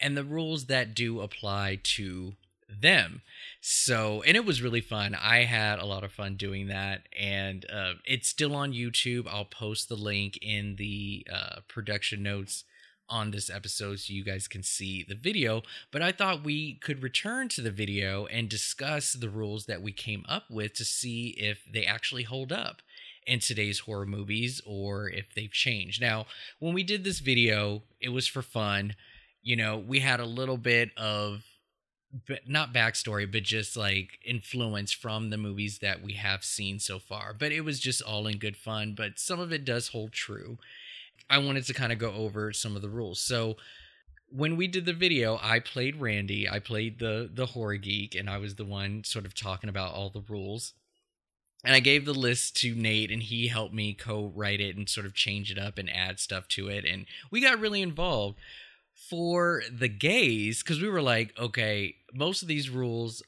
and the rules that do apply to them. So, and it was really fun. I had a lot of fun doing that, and uh, it's still on YouTube. I'll post the link in the uh, production notes on this episode so you guys can see the video. But I thought we could return to the video and discuss the rules that we came up with to see if they actually hold up in today's horror movies or if they've changed. Now, when we did this video, it was for fun. You know, we had a little bit of but not backstory, but just like influence from the movies that we have seen so far. But it was just all in good fun. But some of it does hold true. I wanted to kind of go over some of the rules. So when we did the video, I played Randy. I played the the horror geek, and I was the one sort of talking about all the rules. And I gave the list to Nate, and he helped me co-write it and sort of change it up and add stuff to it. And we got really involved. For the gays because we were like, okay, most of these rules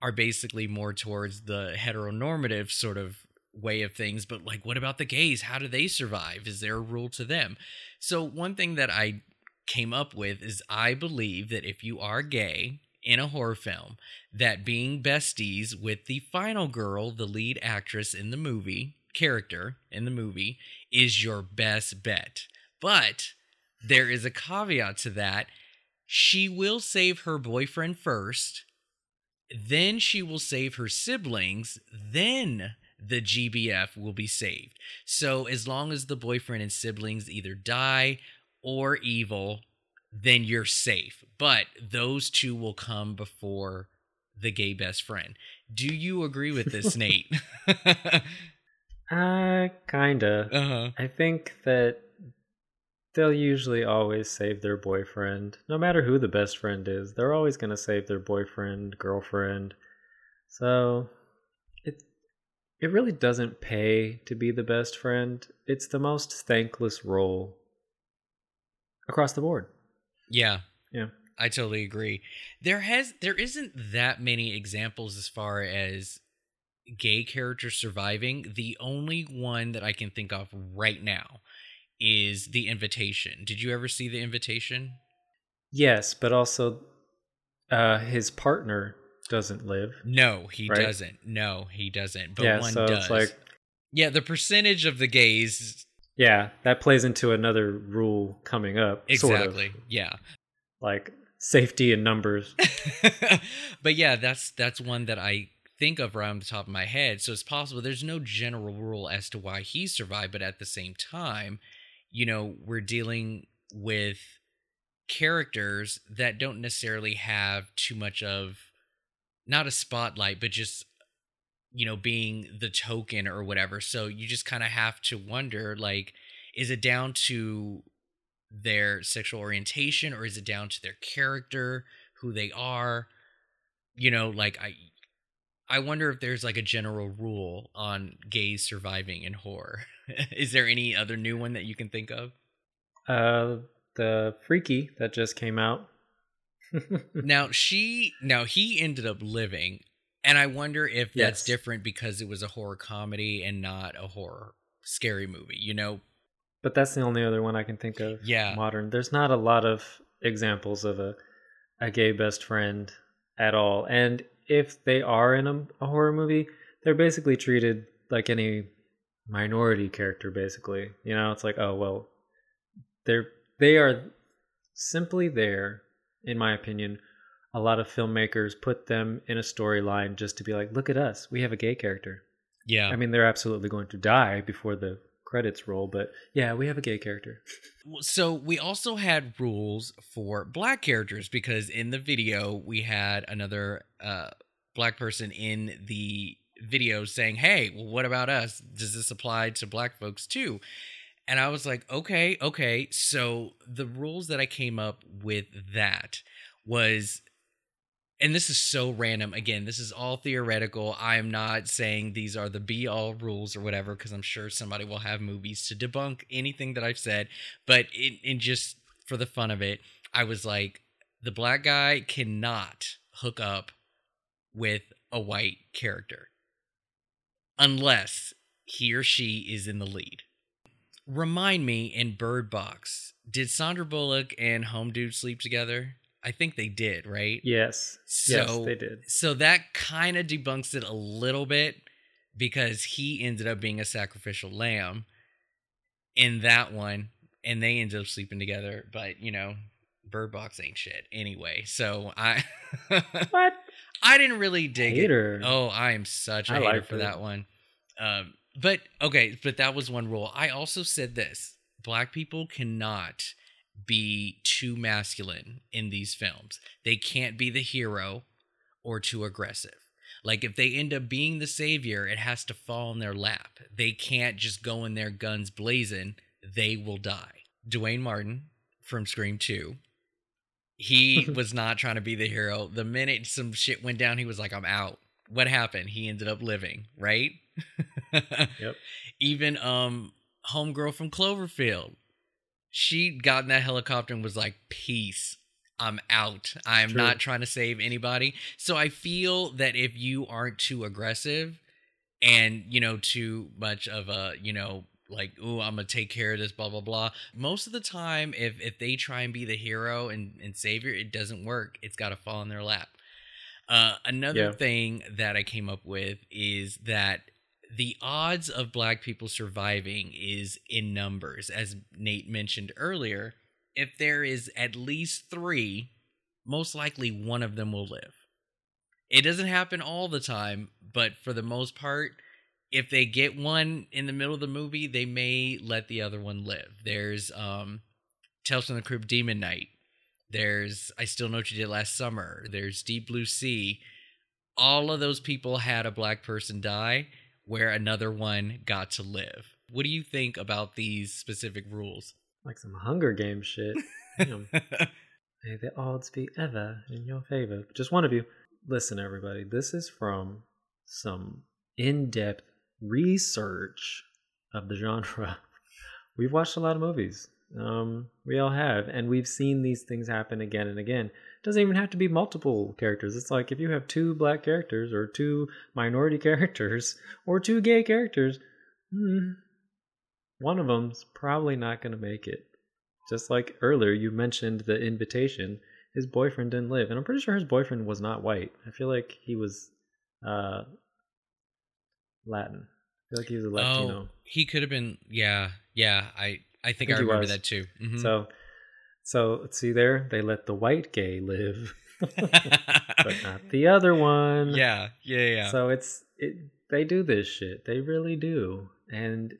are basically more towards the heteronormative sort of way of things but like what about the gays? How do they survive? Is there a rule to them? So one thing that i came up with is i believe that if you are gay in a horror film that being besties with the final girl the lead actress in the movie character in the movie is your best bet but there is a caveat to that she will save her boyfriend first then she will save her siblings then the GBF will be saved. So as long as the boyfriend and siblings either die or evil, then you're safe. But those two will come before the gay best friend. Do you agree with this, Nate? Uh, kinda. uh-huh. I think that they'll usually always save their boyfriend. No matter who the best friend is, they're always going to save their boyfriend, girlfriend. So it it really doesn't pay to be the best friend. It's the most thankless role across the board. Yeah. Yeah. I totally agree. There has there isn't that many examples as far as gay characters surviving. The only one that I can think of right now is The Invitation. Did you ever see The Invitation? Yes, but also uh his partner doesn't live. No, he Right? doesn't. No, he doesn't. But yeah, one so does. it's like yeah, the percentage of the gays yeah, that plays into another rule coming up. sort of. exactly. Yeah. like safety in numbers. but yeah, that's that's one that I think of around the top of my head. So it's possible there's no general rule as to why he survived, but at the same time, you know, we're dealing with characters that don't necessarily have too much of not a spotlight, but just you know, being the token or whatever. So you just kind of have to wonder like is it down to their sexual orientation or is it down to their character who they are you know like i i wonder if there's like a general rule on gays surviving in horror is there any other new one that you can think of Uh, the Freaky that just came out. now she now he ended up living and i wonder if that's different because it was a horror comedy and not a horror scary movie you know but that's the only other one I can think of. Yeah. modern. There's not a lot of examples of a a gay best friend at all, and if they are in a, a horror movie, they're basically treated like any minority character. Basically, you know, it's like, oh well, they're they are simply there, in my opinion. A lot of filmmakers put them in a storyline just to be like, look at us, we have a gay character. yeah I mean, they're absolutely going to die before the credits roll. But yeah, we have a gay character. So we also had rules for black characters because in the video we had another uh, black person in the video saying, "Hey, well, what about us? Does this apply to black folks too?" And I was like, "Okay, okay." So the rules that I came up with that was and this is so random again this is all theoretical i am not saying these are the be all rules or whatever because i'm sure somebody will have movies to debunk anything that i've said but in, in just for the fun of it i was like the black guy cannot hook up with a white character unless he or she is in the lead. Remind me in bird box did sandra bullock and home dude sleep together I think they did, right? Yes. So, yes, they did. So that kind of debunks it a little bit because he ended up being a sacrificial lamb in that one, and they ended up sleeping together. But you know, Bird Box ain't shit anyway. So I what? I didn't really dig Hater. it. Oh, I am such a I hater for it. that one. Um, but okay, but that was one rule. I also said this: black people cannot be too masculine in these films. They can't be the hero or too aggressive. Like if they end up being the savior, it has to fall in their lap. They can't just go in their guns blazing. They will die. Duane Martin from Scream 2. He was not trying to be the hero. The minute some shit went down, he was like, I'm out. What happened? He ended up living, right? Yep. Even um homegirl from Cloverfield. She got in that helicopter and was like, Peace. I'm out. I'm True. not trying to save anybody. So I feel that if you aren't too aggressive and, you know, too much of a, you know, like, ooh, I'm gonna take care of this, blah, blah, blah. Most of the time, if if they try and be the hero and, and savior, it doesn't work. It's gotta fall in their lap. Uh, another Yeah. thing that I came up with is that the odds of black people surviving is in numbers. As nate mentioned earlier if there is at least three most likely one of them will live. It doesn't happen all the time but for the most part if they get one in the middle of the movie they may let the other one live. There's um tales from the crypt demon knight. There's i still know what you did last summer. There's deep blue sea. All of those people had a black person die where another one got to live. What do you think about these specific rules? Like some Hunger Games shit. Damn. May the odds be ever in your favor. Just one of you. Listen, everybody, this is from some in depth research of the genre. We've watched a lot of movies. Um, we all have, and we've seen these things happen again and again. Doesn't even have to be multiple characters. It's like if you have two black characters, or two minority characters, or two gay characters, hmm, one of them's probably not going to make it. Just like earlier, you mentioned the invitation. His boyfriend didn't live, and I'm pretty sure his boyfriend was not white. I feel like he was uh, Latin. I feel like he was a Latino. Oh, he could have been. Yeah, yeah. I I think I I, think he remember that too. Mhm. So, so let's see there, they let the white gay live, but not the other one. yeah, yeah, yeah. So it's it. They do this shit. They really do, and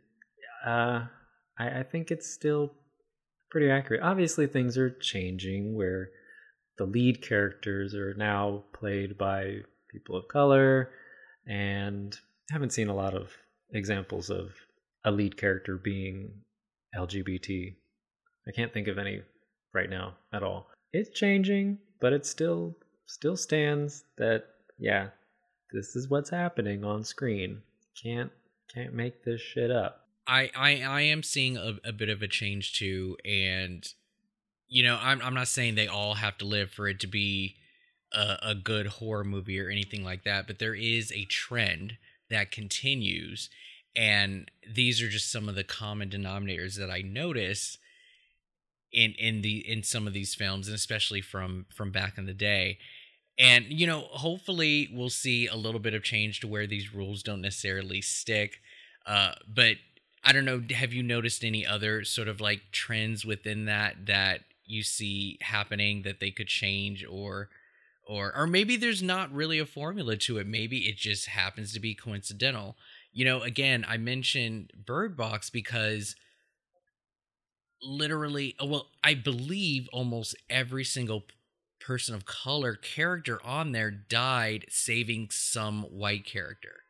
uh, I, I think it's still pretty accurate. Obviously, things are changing where the lead characters are now played by people of color, and I haven't seen a lot of examples of a lead character being LGBT. I can't think of any right now at all. It's changing, but it still still stands that yeah, this is what's happening on screen. Can't can't make this shit up. I, I I am seeing a, a bit of a change too, and you know, I'm I'm not saying they all have to live for it to be a, a good horror movie or anything like that, but there is a trend that continues, and these are just some of the common denominators that I notice in in the in some of these films, and especially from from back in the day. And you know, hopefully, we'll see a little bit of change to where these rules don't necessarily stick. Uh, but I don't know. Have you noticed any other sort of like trends within that that you see happening that they could change or or or maybe there's not really a formula to it maybe it just happens to be coincidental you know again i mentioned bird box because literally uh, well i believe almost every single person of color character on there died saving some white character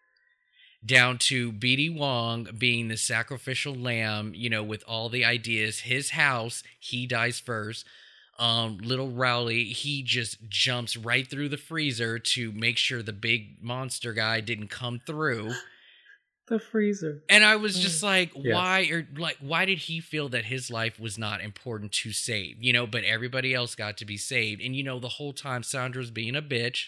down to BD Wong being the sacrificial lamb, you know, with all the ideas. His house, he dies first um, Lil Rel Howery, he just jumps right through the freezer to make sure the big monster guy didn't come through. The freezer. And I was just mm. like, Yeah. why or like why did he feel that his life was not important to save? You know, but everybody else got to be saved. And you know, the whole time Sandra's being a bitch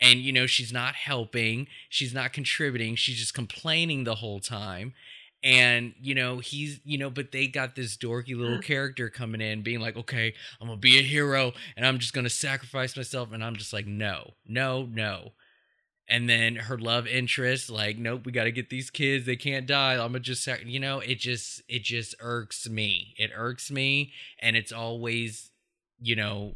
and you know, she's not helping, she's not contributing, she's just complaining the whole time and you know he's you know but they got this dorky little mm. character coming in being like okay i'm gonna be a hero and i'm just gonna sacrifice myself and i'm just like no no no and then her love interest like nope we gotta get these kids they can't die i'm gonna just you know it just it just irks me it irks me and it's always you know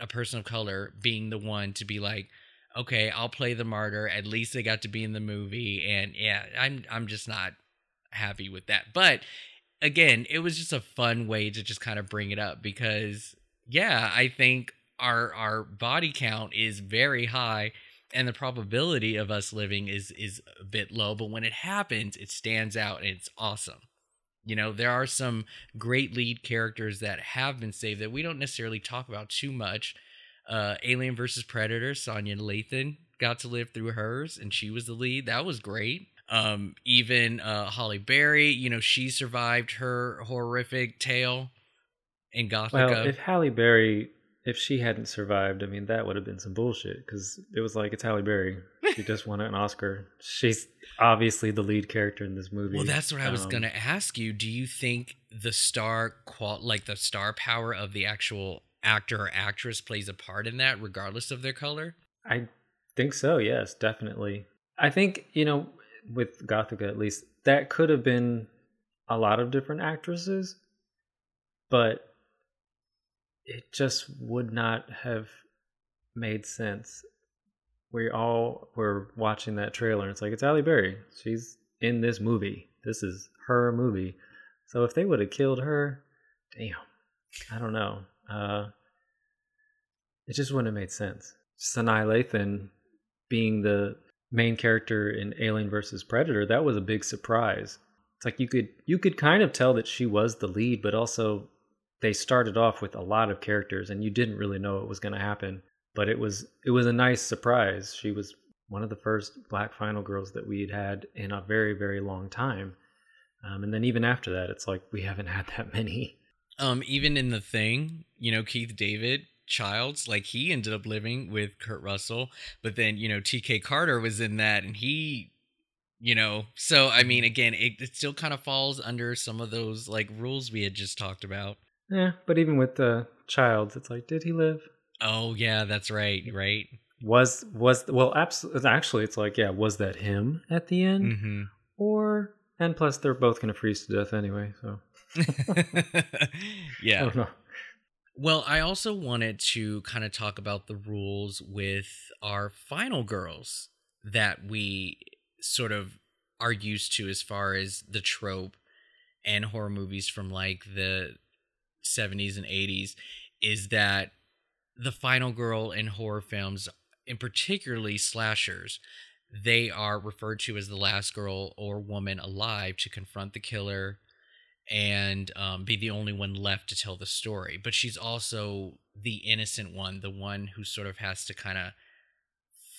a person of color being the one to be like okay i'll play the martyr at least they got to be in the movie and yeah i'm i'm just not happy with that. But again, it was just a fun way to just kind of bring it up because yeah, I think our our body count is very high and the probability of us living is is a bit low, but when it happens, it stands out and it's awesome. You know, there are some great lead characters that have been saved that we don't necessarily talk about too much. Uh Alien versus Predator, Sanaa Lathan got to live through hers and she was the lead. That was great. Um, even uh, Halle Berry, you know, she survived her horrific tale in Gothika. Well, if Halle Berry, if she hadn't survived, I mean, that would have been some bullshit because it was like, it's Halle Berry. She just won an Oscar. She's obviously the lead character in this movie. well, that's what I was Um, gonna ask you. Do you think the star qual, like the star power of the actual actor or actress, plays a part in that, regardless of their color? I think so. Yes, definitely. I think you know, with Gothika at least, that could have been a lot of different actresses, but it just would not have made sense. We all were watching that trailer, and it's like it's Halle Berry. She's in this movie. This is her movie. So if they would have killed her, damn, I don't know. Uh, it just wouldn't have made sense. Sanaa Lathan being the main character in Alien versus Predator, that was a big surprise. It's like you could you could kind of tell that she was the lead, but also they started off with a lot of characters and you didn't really know what was going to happen. But it was it was a nice surprise. She was one of the first black final girls that we'd had in a very very long time. Um, and then even after that, it's like we haven't had that many. Um, even in the thing, you know, Keith David Childs, like he ended up living with Kurt Russell, but then you know T.K. Carter was in that, and he, you know, so I mean, again, it, it still kind of falls under some of those like rules we had just talked about. Yeah, but even with the child, it's like, did he live? Oh yeah, that's right, right. Was was well, absolutely. Actually, it's like, yeah, was that him at the end, Mm-hmm. or and plus they're both gonna freeze to death anyway. So I yeah. know. Well, I also wanted to kind of talk about the rules with our final girls that we sort of are used to as far as the trope and horror movies from like the 70s and 80s is that the final girl in horror films, and particularly slashers, they are referred to as the last girl or woman alive to confront the killer and um, be the only one left to tell the story. But she's also the innocent one, the one who sort of has to kind of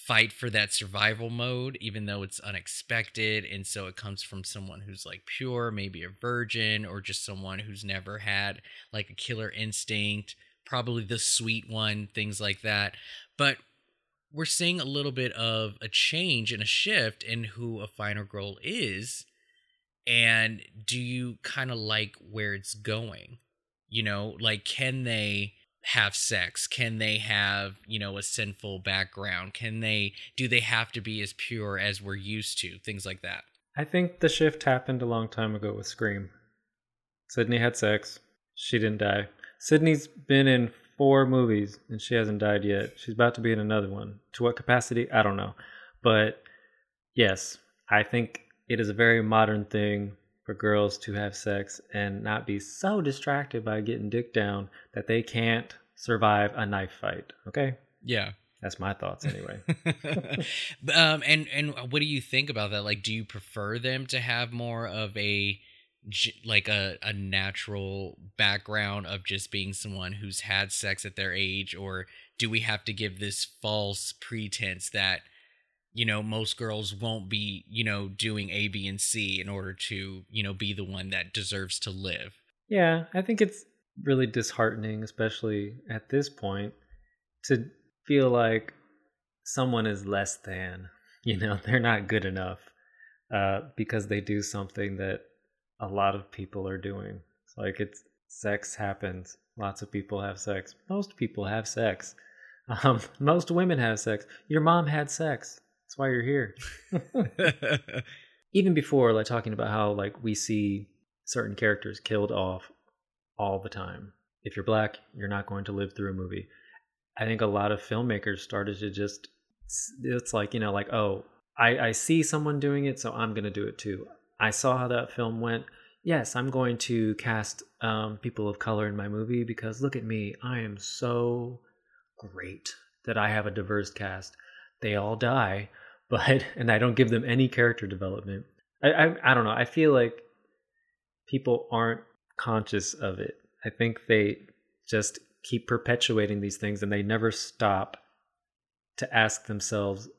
fight for that survival mode, even though it's unexpected. And so it comes from someone who's like pure, maybe a virgin, or just someone who's never had like a killer instinct, probably the sweet one, things like that. But we're seeing a little bit of a change and a shift in who a final girl is and do you kind of like where it's going you know like can they have sex can they have you know a sinful background can they do they have to be as pure as we're used to things like that I think the shift happened a long time ago with Scream. Sidney had sex. She didn't die. Sidney's been in four movies and she hasn't died yet. She's about to be in another one. To what capacity? I don't know. But yes, I think it is a very modern thing for girls to have sex and not be so distracted by getting dick down that they can't survive a knife fight. Okay? Yeah. That's my thoughts anyway. um, and and what do you think about that? Like, do you prefer them to have more of a like a, a natural background of just being someone who's had sex at their age or do we have to give this false pretense that you know most girls won't be you know doing a b and c in order to you know be the one that deserves to live yeah i think it's really disheartening especially at this point to feel like someone is less than you know they're not good enough uh, because they do something that a lot of people are doing. It's like it's sex happens. Lots of people have sex. Most people have sex. Um, most women have sex. Your mom had sex. That's why you're here. Even before, like talking about how like we see certain characters killed off all the time. If you're black, you're not going to live through a movie. I think a lot of filmmakers started to just it's like, you know, like, oh, I, I see someone doing it, so I'm gonna do it too. I saw how that film went. Yes, I'm going to cast um, people of color in my movie because look at me. I am so great that I have a diverse cast. They all die, but and I don't give them any character development. I, I, I don't know. I feel like people aren't conscious of it. I think they just keep perpetuating these things and they never stop to ask themselves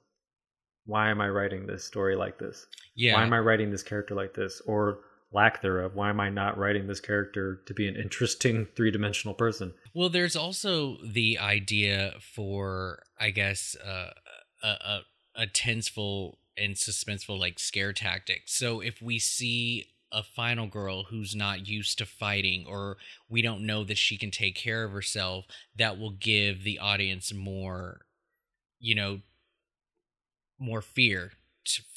why am I writing this story like this? Yeah. Why am I writing this character like this? Or lack thereof. Why am I not writing this character to be an interesting three dimensional person? Well, there's also the idea for, I guess, uh, a, a, a tenseful and suspenseful like scare tactic. So if we see a final girl who's not used to fighting or we don't know that she can take care of herself, that will give the audience more, you know, more fear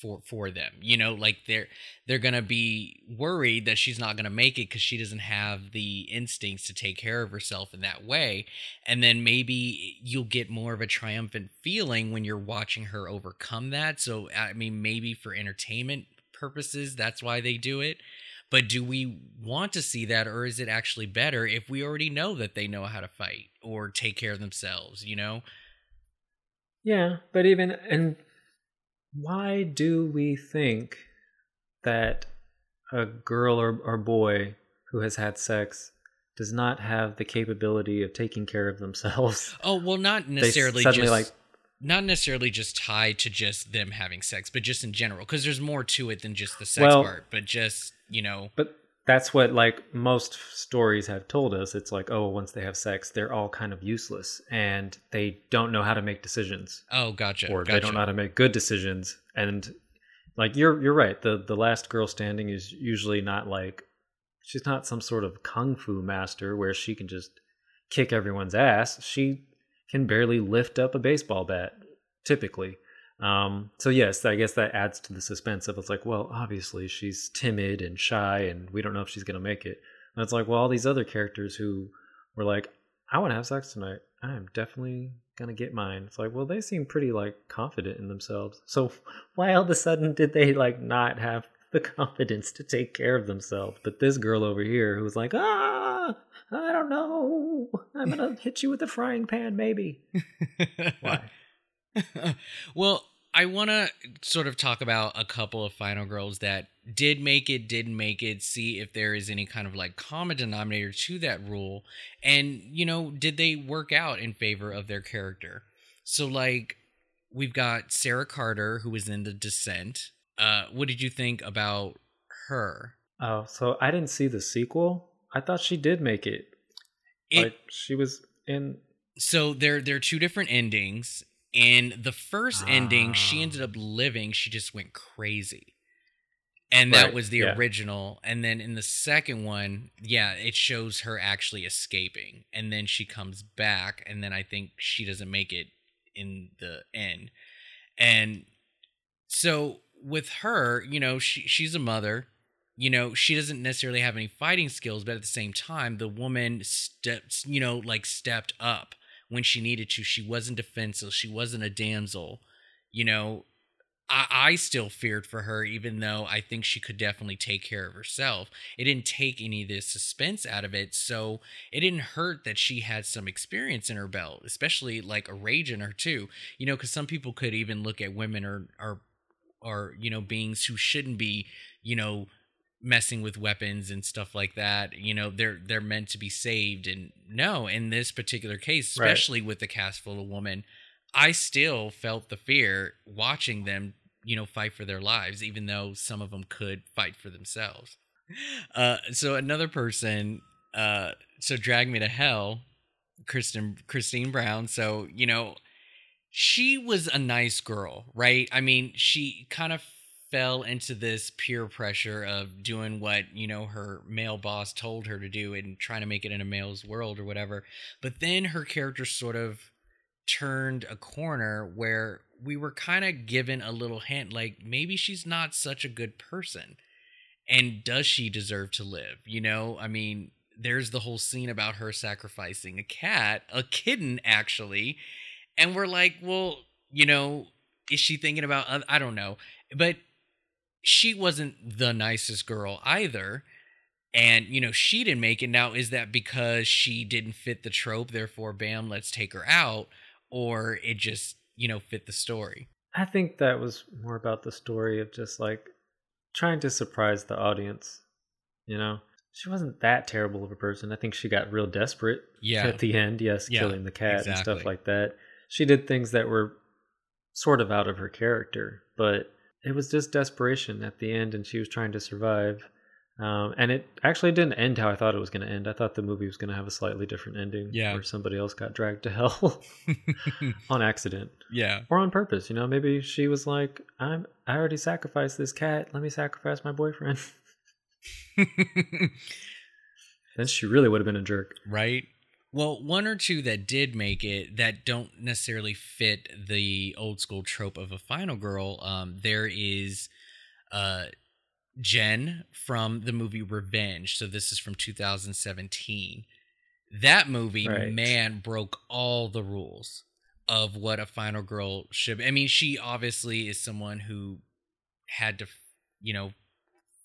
for for them you know like they're they're gonna be worried that she's not gonna make it because she doesn't have the instincts to take care of herself in that way. And then maybe you'll get more of a triumphant feeling when you're watching her overcome that. So i mean maybe for entertainment purposes that's why they do it. But do we want to see that or is it actually better if we already know that they know how to fight or take care of themselves you know? Yeah but even and why do we think that a girl or, or boy who has had sex does not have the capability of taking care of themselves? Oh well, not necessarily suddenly just, like not necessarily just tied to just them having sex, but just in general, because there's more to it than just the sex well, part. But just you know, but that's what like most stories have told us. It's like oh once they have sex they're all kind of useless and they don't know how to make decisions. Oh gotcha or gotcha. they don't know how to make good decisions and like you're you're right. The the last girl standing is usually not like she's not some sort of kung fu master where she can just kick everyone's ass. She can barely lift up a baseball bat typically um, so yes, I guess that adds to the suspense of it's like, well, obviously she's timid and shy, and we don't know if she's gonna make it. And it's like, well, all these other characters who were like, I want to have sex tonight. I am definitely gonna get mine. It's like, well, they seem pretty like confident in themselves. So why all of a sudden did they like not have the confidence to take care of themselves? But this girl over here who's like, ah, I don't know, I'm gonna hit you with a frying pan, maybe. why? well, I want to sort of talk about a couple of final girls that did make it, didn't make it, see if there is any kind of like common denominator to that rule. And, you know, did they work out in favor of their character? So, like, we've got Sarah Carter, who was in The Descent. Uh, what did you think about her? Oh, so I didn't see the sequel. I thought she did make it. it like, she was in. So, there, there are two different endings in the first ending, she ended up ah. living. She just went crazy. And that right. was the yeah. original. And then in the second one, yeah, it shows her actually escaping. And then she comes back. And then I think she doesn't make it in the end. And so with her, you know, she she's a mother. you know, she doesn't necessarily have any fighting skills, but at the same time, the woman steps, you know, like stepped up when she needed to. She wasn't defenseless. She wasn't a damsel. You know, I, I still feared for her, even though I think she could definitely take care of herself. It didn't take any of the suspense out of it, so it didn't hurt that she had some experience in her belt, especially like a rage in her too. You know, because some people could even look at women or or or you know beings who shouldn't be, you know messing with weapons and stuff like that you know they're they're meant to be saved and no in this particular case especially right. with the cast full of women i still felt the fear watching them you know fight for their lives even though some of them could fight for themselves. Uh so another person uh so drag me to hell kristen christine brown. So you know she was a nice girl right? I mean she kind of fell into this peer pressure of doing what you know her male boss told her to do and trying to make it in a male's world or whatever but then her character sort of turned a corner where we were kind of given a little hint like maybe she's not such a good person. And does she deserve to live? You know, I mean, there's the whole scene about her sacrificing a cat, a kitten actually. And we're like, well, you know, is she thinking about I don't know. But she wasn't the nicest girl either. And, you know, she didn't make it. Now, is that because she didn't fit the trope, therefore, bam, let's take her out? Or it just you know fit the story i think that was more about the story of just like trying to surprise the audience you know she wasn't that terrible of a person i think she got real desperate yeah at the end yes yeah, killing the cat exactly. and stuff like that she did things that were sort of out of her character but it was just desperation at the end and she was trying to survive um, and it actually didn't end how I thought it was going to end. I thought the movie was going to have a slightly different ending, yeah. where somebody else got dragged to hell on accident, yeah, or on purpose. You know, maybe she was like, "I'm I already sacrificed this cat. Let me sacrifice my boyfriend." then she really would have been a jerk, right? Well, one or two that did make it that don't necessarily fit the old school trope of a final girl. Um, there is uh Jen from the movie Revenge. So this is from 2017. That movie, right. man, broke all the rules of what a final girl should. I mean, she obviously is someone who had to, you know,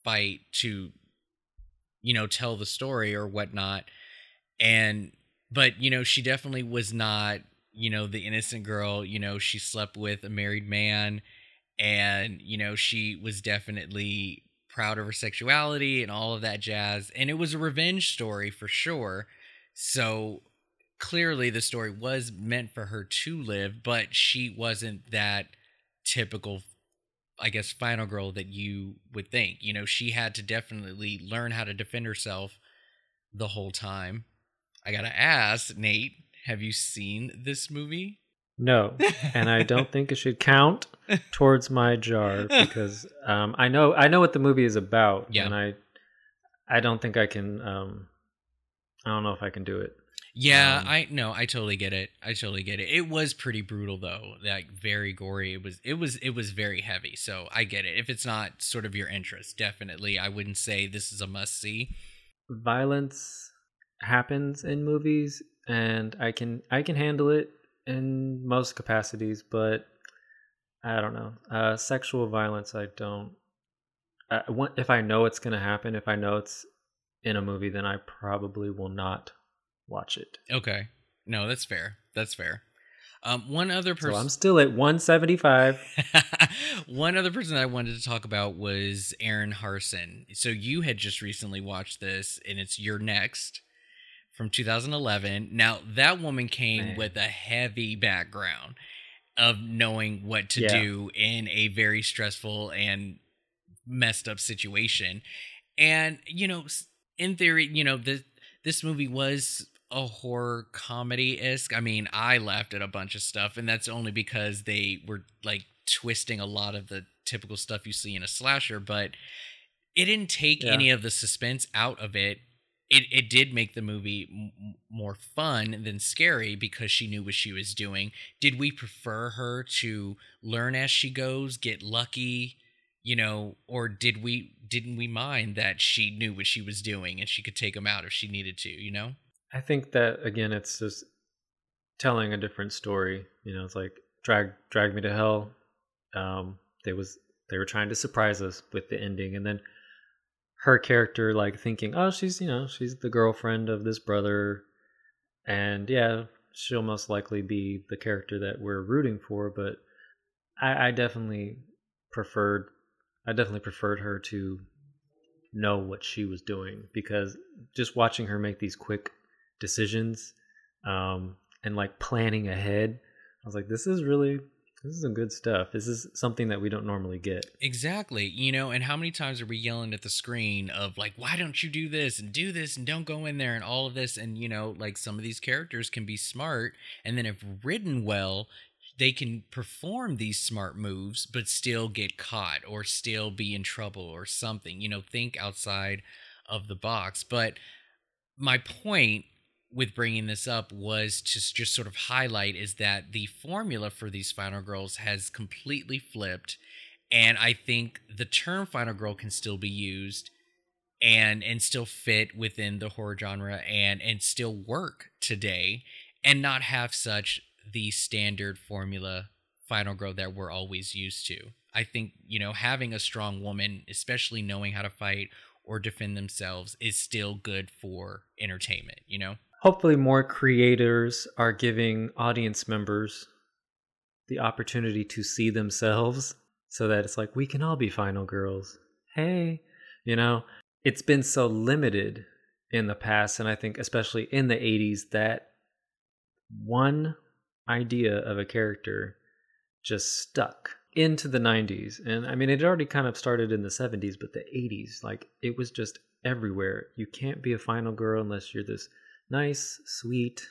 fight to, you know, tell the story or whatnot. And, but, you know, she definitely was not, you know, the innocent girl. You know, she slept with a married man and, you know, she was definitely proud of her sexuality and all of that jazz. And it was a revenge story for sure. So clearly the story was meant for her to live, but she wasn't that typical I guess final girl that you would think. You know, she had to definitely learn how to defend herself the whole time. I got to ask, Nate, have you seen this movie? No, and I don't think it should count towards my jar because um, I know I know what the movie is about, yeah. and I I don't think I can. Um, I don't know if I can do it. Yeah, um, I no, I totally get it. I totally get it. It was pretty brutal though, like very gory. It was it was it was very heavy. So I get it. If it's not sort of your interest, definitely I wouldn't say this is a must see. Violence happens in movies and I can I can handle it in most capacities, but I don't know. Uh, sexual violence, I don't. Uh, if I know it's going to happen, if I know it's in a movie, then I probably will not watch it. Okay. No, that's fair. That's fair. Um, one other person. So I'm still at 175. one other person I wanted to talk about was Erin Harson. So you had just recently watched this, and it's You're Next from 2011. Now, that woman came Man. with a heavy background of knowing what to yeah. do in a very stressful and messed up situation. And, you know, in theory, you know, this this movie was a horror comedy isk. I mean, I laughed at a bunch of stuff, and that's only because they were like twisting a lot of the typical stuff you see in a slasher, but it didn't take yeah. any of the suspense out of it it, it did make the movie m- more fun than scary because she knew what she was doing. Did we prefer her to learn as she goes, get lucky, you know or did we didn't we mind that she knew what she was doing and she could take him out if she needed to you know I think that again, it's just telling a different story. You know, it's like drag drag me to hell. Um, they was they were trying to surprise us with the ending, and then her character like thinking, oh, she's you know she's the girlfriend of this brother, and yeah, she'll most likely be the character that we're rooting for. But I, I definitely preferred I definitely preferred her to know what she was doing because just watching her make these quick decisions um, and like planning ahead. I was like, this is really this is some good stuff. This is something that we don't normally get. Exactly. You know, and how many times are we yelling at the screen of like, why don't you do this and do this and don't go in there and all of this? And, you know, like some of these characters can be smart. And then if written well, they can perform these smart moves, but still get caught or still be in trouble or something. You know, think outside of the box. But my point with bringing this up was to just sort of highlight is that the formula for these final girls has completely flipped and i think the term final girl can still be used and and still fit within the horror genre and and still work today and not have such the standard formula final girl that we're always used to. I think you know having a strong woman especially knowing how to fight or defend themselves is still good for entertainment you know hopefully more creators are giving audience members the opportunity to see themselves so that it's like we can all be final girls. Hey you know? It's been so limited in the past and i think especially in the 80s that one idea of a character just stuck into the 90s and i mean it already kind of started in the 70s but the 80s like it was just everywhere. You can't be a final girl unless you're this nice, sweet,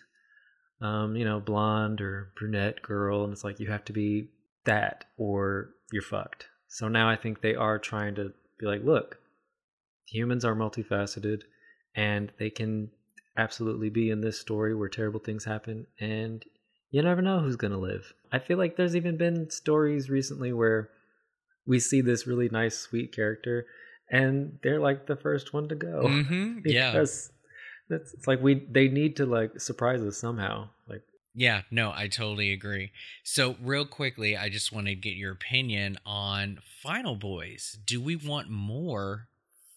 um, you know, blonde or brunette girl, and it's like you have to be that or you're fucked. So now I think they are trying to be like, look, humans are multifaceted and they can absolutely be in this story where terrible things happen and you never know who's going to live. I feel like there's even been stories recently where we see this really nice, sweet character and they're like the first one to go. Mm-hmm. because it's like we they need to like surprise us somehow. Like yeah, no, I totally agree. So, real quickly, I just want to get your opinion on Final Boys. Do we want more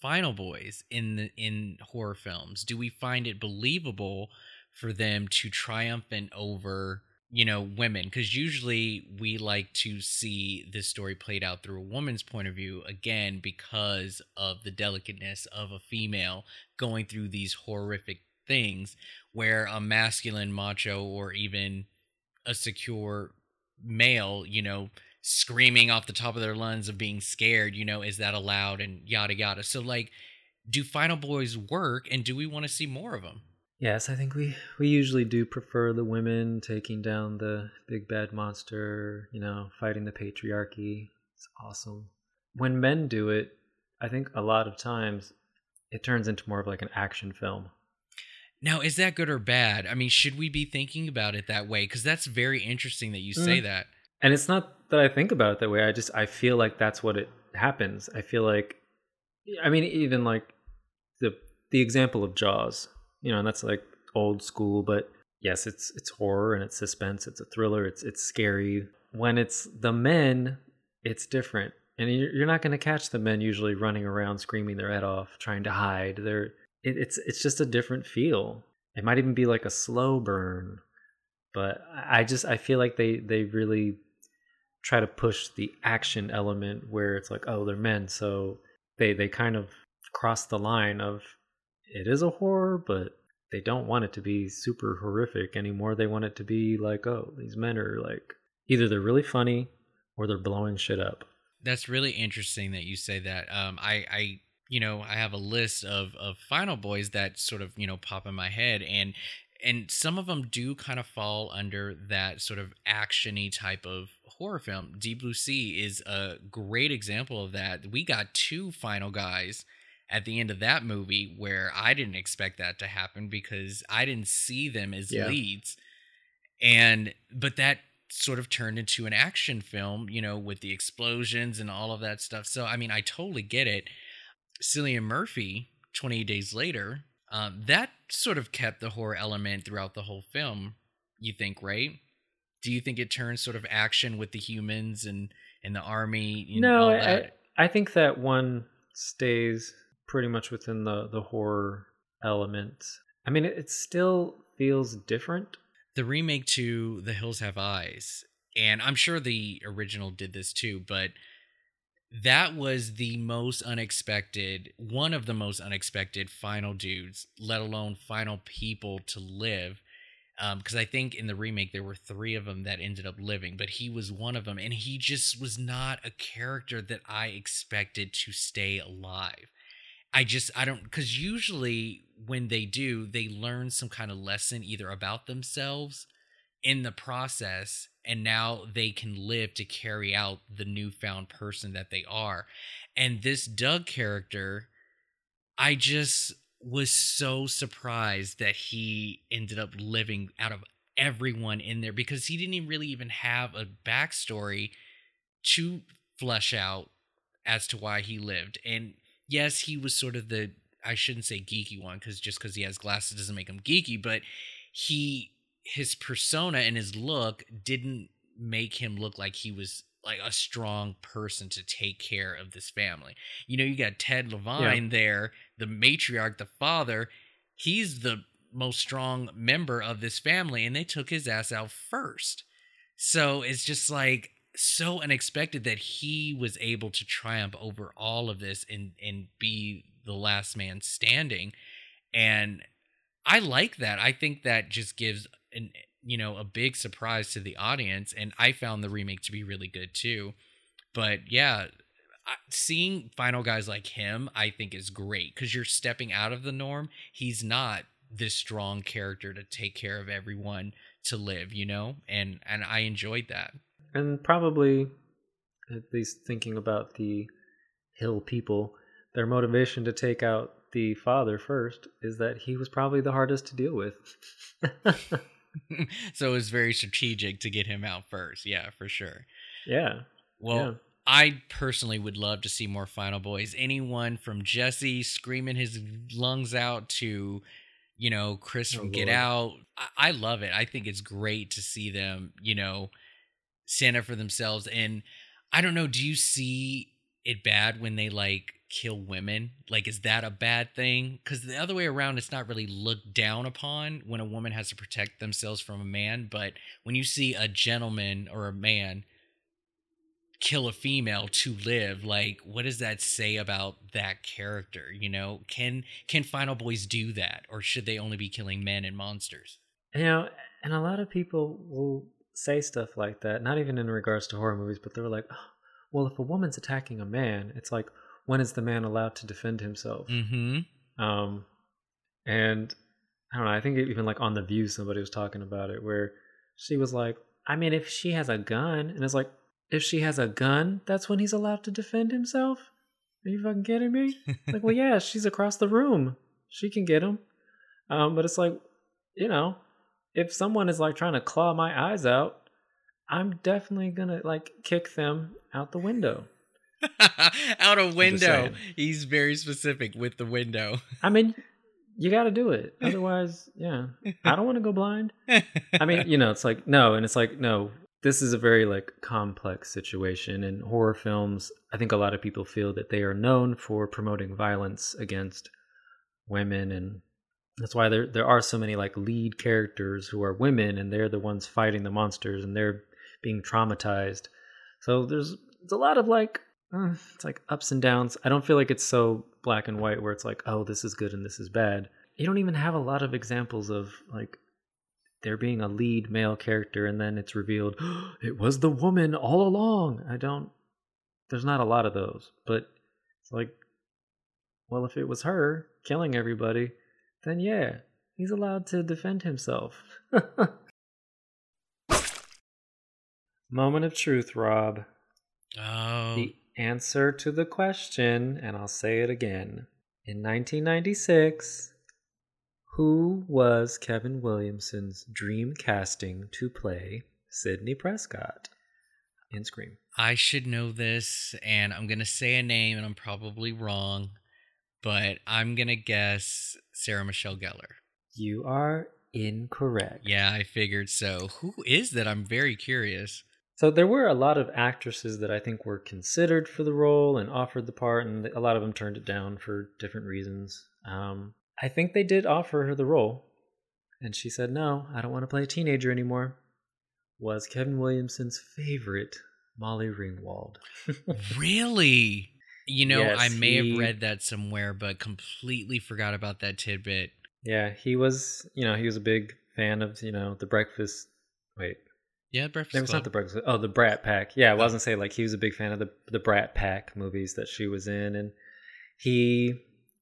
Final Boys in the in horror films? Do we find it believable for them to triumphant over you know women because usually we like to see this story played out through a woman's point of view again because of the delicateness of a female going through these horrific things where a masculine macho or even a secure male you know screaming off the top of their lungs of being scared you know is that allowed and yada yada. So like do final boys work and do we want to see more of them Yes, I think we we usually do prefer the women taking down the big bad monster, you know, fighting the patriarchy. It's awesome. When men do it, I think a lot of times it turns into more of like an action film. Now, is that good or bad? I mean, should we be thinking about it that way? Because that's very interesting that you say mm. that. And it's not that I think about it that way. I just I feel like that's what it happens. I feel like, I mean, even like the the example of Jaws you know, and that's like old school, but yes, it's it's horror and it's suspense, it's a thriller, it's it's scary. When it's the men, it's different. And you're not going to catch the men usually running around screaming their head off, trying to hide. They're it, it's it's just a different feel. It might even be like a slow burn, but I just I feel like they they really try to push the action element where it's like oh they're men, so they they kind of cross the line of it is a horror, but they don't want it to be super horrific anymore. They want it to be like, oh, these men are like either they're really funny or they're blowing shit up. That's really interesting that you say that. Um, I, I, you know, I have a list of of Final Boys that sort of you know pop in my head, and and some of them do kind of fall under that sort of actiony type of horror film. Deep Blue Sea is a great example of that. We got two final guys at the end of that movie where I didn't expect that to happen because I didn't see them as yeah. leads. And but that sort of turned into an action film, you know, with the explosions and all of that stuff. So, I mean, I totally get it. Cillian Murphy, 28 Days Later, um, that sort of kept the horror element throughout the whole film, you think, right? Do you think it turns sort of action with the humans and, and the army? No, I, I think that one stays pretty much within the, the horror element. I mean, it, it still feels different the remake to The Hills Have Eyes, and I'm sure the original did this too, but that was the most unexpected, one of the most unexpected final dudes, let alone final people to live. Because um, I think in the remake there were three of them that ended up living, but he was one of them, and he just was not a character that I expected to stay alive. I just I don't because usually when they do, they learn some kind of lesson either about themselves in the process, and now they can live to carry out the newfound person that they are. And this Doug character, I just was so surprised that he ended up living out of everyone in there because he didn't even really even have a backstory to flesh out as to why he lived. And yes, he was sort of the I shouldn't say geeky one because just because he has glasses doesn't make him geeky, but he his persona and his look didn't make him look like he was like a strong person to take care of this family. You know, you got Ted Levine yeah. there, the matriarch, the father. He's the most strong member of this family, and they took his ass out first. So it's just like so unexpected that he was able to triumph over all of this and and be the last man standing. And i like that. I think that just gives an you know a big surprise to the audience and i found the remake to be really good too. But yeah seeing final guys like him i think is great because you're stepping out of the norm. He's not this strong character to take care of everyone to live you know? And and i enjoyed that and probably at least thinking about the hill people their motivation to take out the father first is that he was probably the hardest to deal with so it was very strategic to get him out first yeah for sure yeah well yeah. I personally would love to see more Final Boys. Anyone from Jesse screaming his lungs out to, you know, Chris oh, from oh, Get Out. I-, I love it. I think it's great to see them, you know, stand up for themselves. And I don't know, do you see it bad when they like kill women? Like, is that a bad thing? Because the other way around, it's not really looked down upon when a woman has to protect themselves from a man. But when you see a gentleman or a man kill a female to live like what does that say about that character you know can can final boys do that or should they only be killing men and monsters you know and a lot of people will say stuff like that, not even in regards to horror movies, but they were like, oh, well, if a woman's attacking a man, it's like, when is the man allowed to defend himself? Mm-hmm. Um, and I don't know. I think even like on the View, somebody was talking about it where she was like, I mean, if she has a gun, and it's like, if she has a gun, that's when he's allowed to defend himself. Are you fucking kidding me? like, well, yeah, she's across the room. She can get him. Um, but it's like, you know, if someone is like trying to claw my eyes out, I'm definitely gonna like kick them out the window. out a window. He's very specific with the window. I mean, you got to do it. Otherwise, yeah, I don't want to go blind. I mean, you know, it's like no, and it's like no. This is a very like complex situation in horror films. I think a lot of people feel that they are known for promoting violence against women and that's why there there are so many like lead characters who are women and they're the ones fighting the monsters and they're being traumatized. So there's it's a lot of like uh, it's like ups and downs. I don't feel like it's so black and white where it's like oh this is good and this is bad. You don't even have a lot of examples of like there being a lead male character and then it's revealed oh, it was the woman all along. I don't there's not a lot of those. But it's like well if it was her killing everybody then yeah, he's allowed to defend himself. Moment of truth, Rob. Oh. The answer to the question, and I'll say it again. In 1996, who was Kevin Williamson's dream casting to play Sidney Prescott in Scream. I should know this, and I'm gonna say a name, and I'm probably wrong, but I'm gonna guess Sarah Michelle Gellar. You are incorrect. Yeah, I figured so. Who is that? I'm very curious. So there were a lot of actresses that I think were considered for the role and offered the part, and a lot of them turned it down for different reasons. Um, I think they did offer her the role, and she said, "No, I don't want to play a teenager anymore." Was Kevin Williamson's favorite Molly Ringwald? really? You know, Yes, I may he- have read that somewhere, but completely forgot about that tidbit. yeah, he was. You know, he was a big fan of you know the Breakfast. Wait, Yeah, Breakfast It was Club. not the Breakfast. Oh, the Brat Pack. Yeah, I Oh. wasn't say like he was a big fan of the the Brat Pack movies that she was in, and he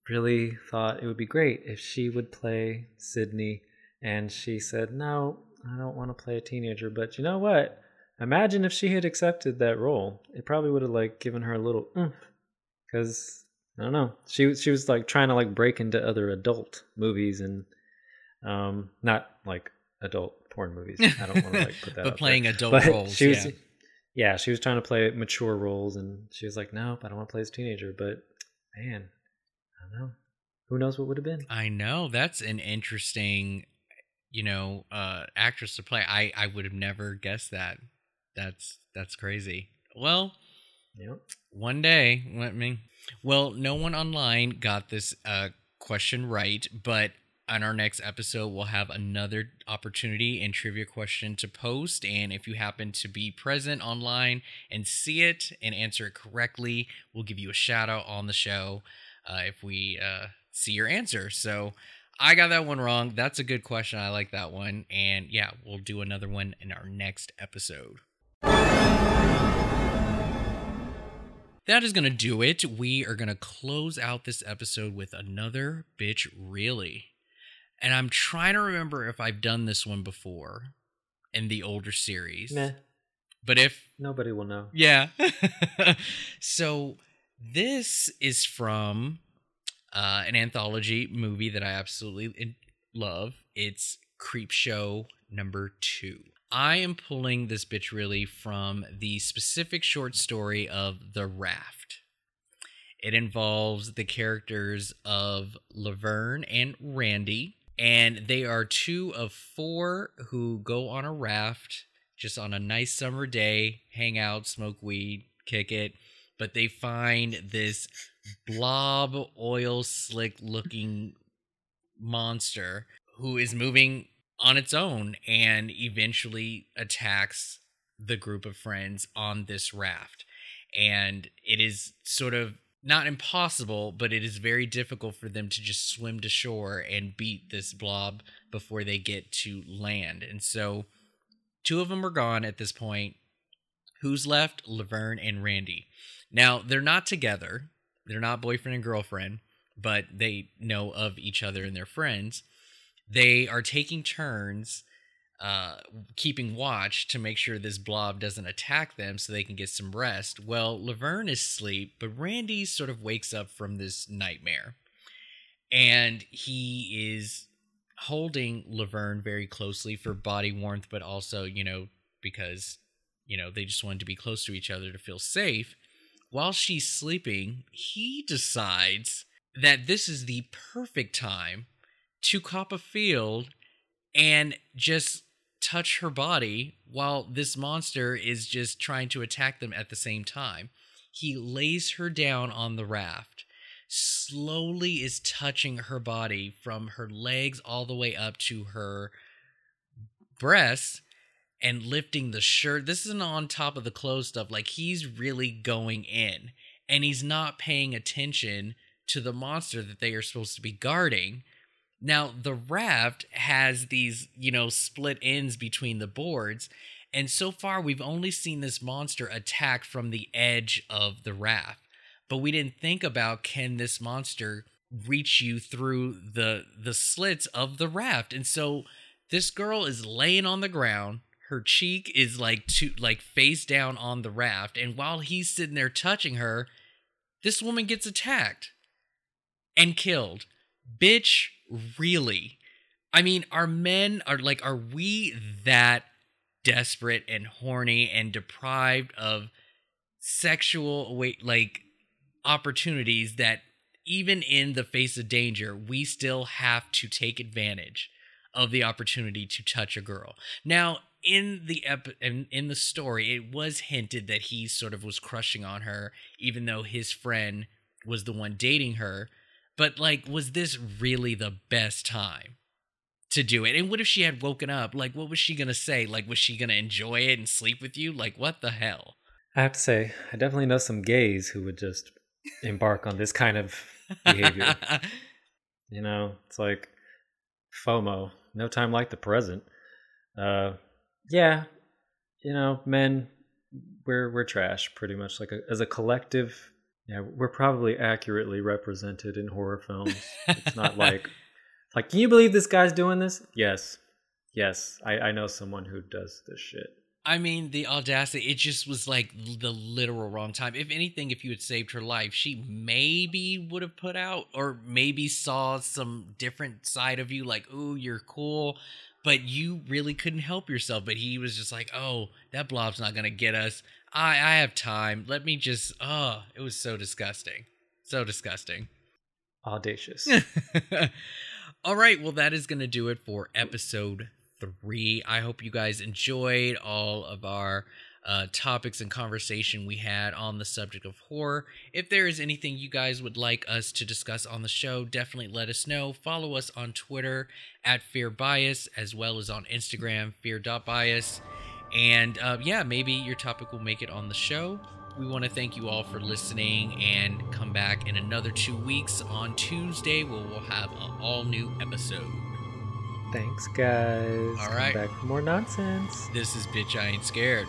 really thought it would be great if she would play Sidney. And she said, "No, I don't want to play a teenager." But you know what? Imagine if she had accepted that role. It probably would have like given her a little because I don't know. She was- she was like trying to like break into other adult movies and um not like adult porn movies. I don't want to like put that. but out playing there. adult But roles. She was, yeah. yeah, she was trying to play mature roles, and she was like, "Nope, I don't want to play as a teenager." But man, I don't know. Who knows what would have been? I know that's an interesting, you know, uh, actress to play. I I would have never guessed that. That's that's crazy. Well, One day, let me. well, no one online got this uh, question right, but on our next episode, we'll have another opportunity and trivia question to post. And if you happen to be present online and see it and answer it correctly, we'll give you a shout out on the show uh, if we uh, see your answer. So I got that one wrong. That's a good question. I like that one. And yeah, we'll do another one in our next episode. That is going to do it. We are going to close out this episode with another bitch, really. And I'm trying to remember if I've done this one before in the older series. Meh. But if Nobody will know. yeah. so this is from uh, an anthology movie that I absolutely love. It's Creepshow number two. I am pulling this bitch really from the specific short story of The Raft. It involves the characters of Laverne and Randy, and they are two of four who go on a raft just on a nice summer day, hang out, smoke weed, kick it. But they find this blob, oil slick looking monster who is moving on its own and eventually attacks the group of friends on this raft. And it is sort of not impossible, but it is very difficult for them to just swim to shore and beat this blob before they get to land. And so two of them are gone at this point. Who's left? Laverne and Randy. Now, they're not together. They're not boyfriend and girlfriend, but they know of each other and their friends. They are taking turns uh, keeping watch to make sure this blob doesn't attack them so they can get some rest. Well, Laverne is asleep, but Randy sort of wakes up from this nightmare. And he is holding Laverne very closely for body warmth, but also, you know, because, you know, they just wanted to be close to each other to feel safe. While she's sleeping, he decides that this is the perfect time to cop a field and just touch her body while this monster is just trying to attack them at the same time. He lays her down on the raft, slowly is touching her body from her legs all the way up to her breasts and lifting the shirt. This isn't on top of the clothes stuff. Like he's really going in and he's not paying attention to the monster that they are supposed to be guarding. Now, the raft has these, you know, split ends between the boards. And so far, we've only seen this monster attack from the edge of the raft. But we didn't think about can this monster reach you through the the slits of the raft. And so this girl is laying on the ground. Her cheek is like to like face down on the raft. And while he's sitting there touching her, this woman gets attacked and killed. Bitch, really? I mean, are men are like are we that desperate and horny and deprived of sexual wait like opportunities that even in the face of danger, we still have to take advantage of the opportunity to touch a girl. Now, in the ep- in, in the story, it was hinted that he sort of was crushing on her, even though his friend was the one dating her. But like, was this really the best time to do it? And what if she had woken up? Like, what was she gonna say? Like, was she gonna enjoy it and sleep with you? Like, what the hell? I have to say, I definitely know some gays who would just embark on this kind of behavior. you know, it's like FOMO, no time like the present. Uh, yeah, you know, men, we're we're trash pretty much. Like a, as a collective, yeah, we're probably accurately represented in horror films. It's not like like, can you believe this guy's doing this? Yes, yes, I I know someone who does this shit. I mean, the audacity, it just was like the literal wrong time. If anything, if you had saved her life, she maybe would have put out or maybe saw some different side of you, like, ooh, you're cool. But you really couldn't help yourself. But he was just like, oh, that blob's not going to get us. I, I have time. Let me just, oh, it was so disgusting. So disgusting. Audacious. All right. Well, that is going to do it for episode three. I hope you guys enjoyed all of our uh, topics and conversation we had on the subject of horror. If there is anything you guys would like us to discuss on the show, definitely let us know. Follow us on Twitter at Fear Bias, as well as on Instagram, fear.bias. And uh, yeah, maybe your topic will make it on the show. We want to thank you all for listening and come back in another two weeks on Tuesday where we'll have an all new episode. Thanks, guys. All Come right. back for more nonsense. This is Bitch I Ain't Scared.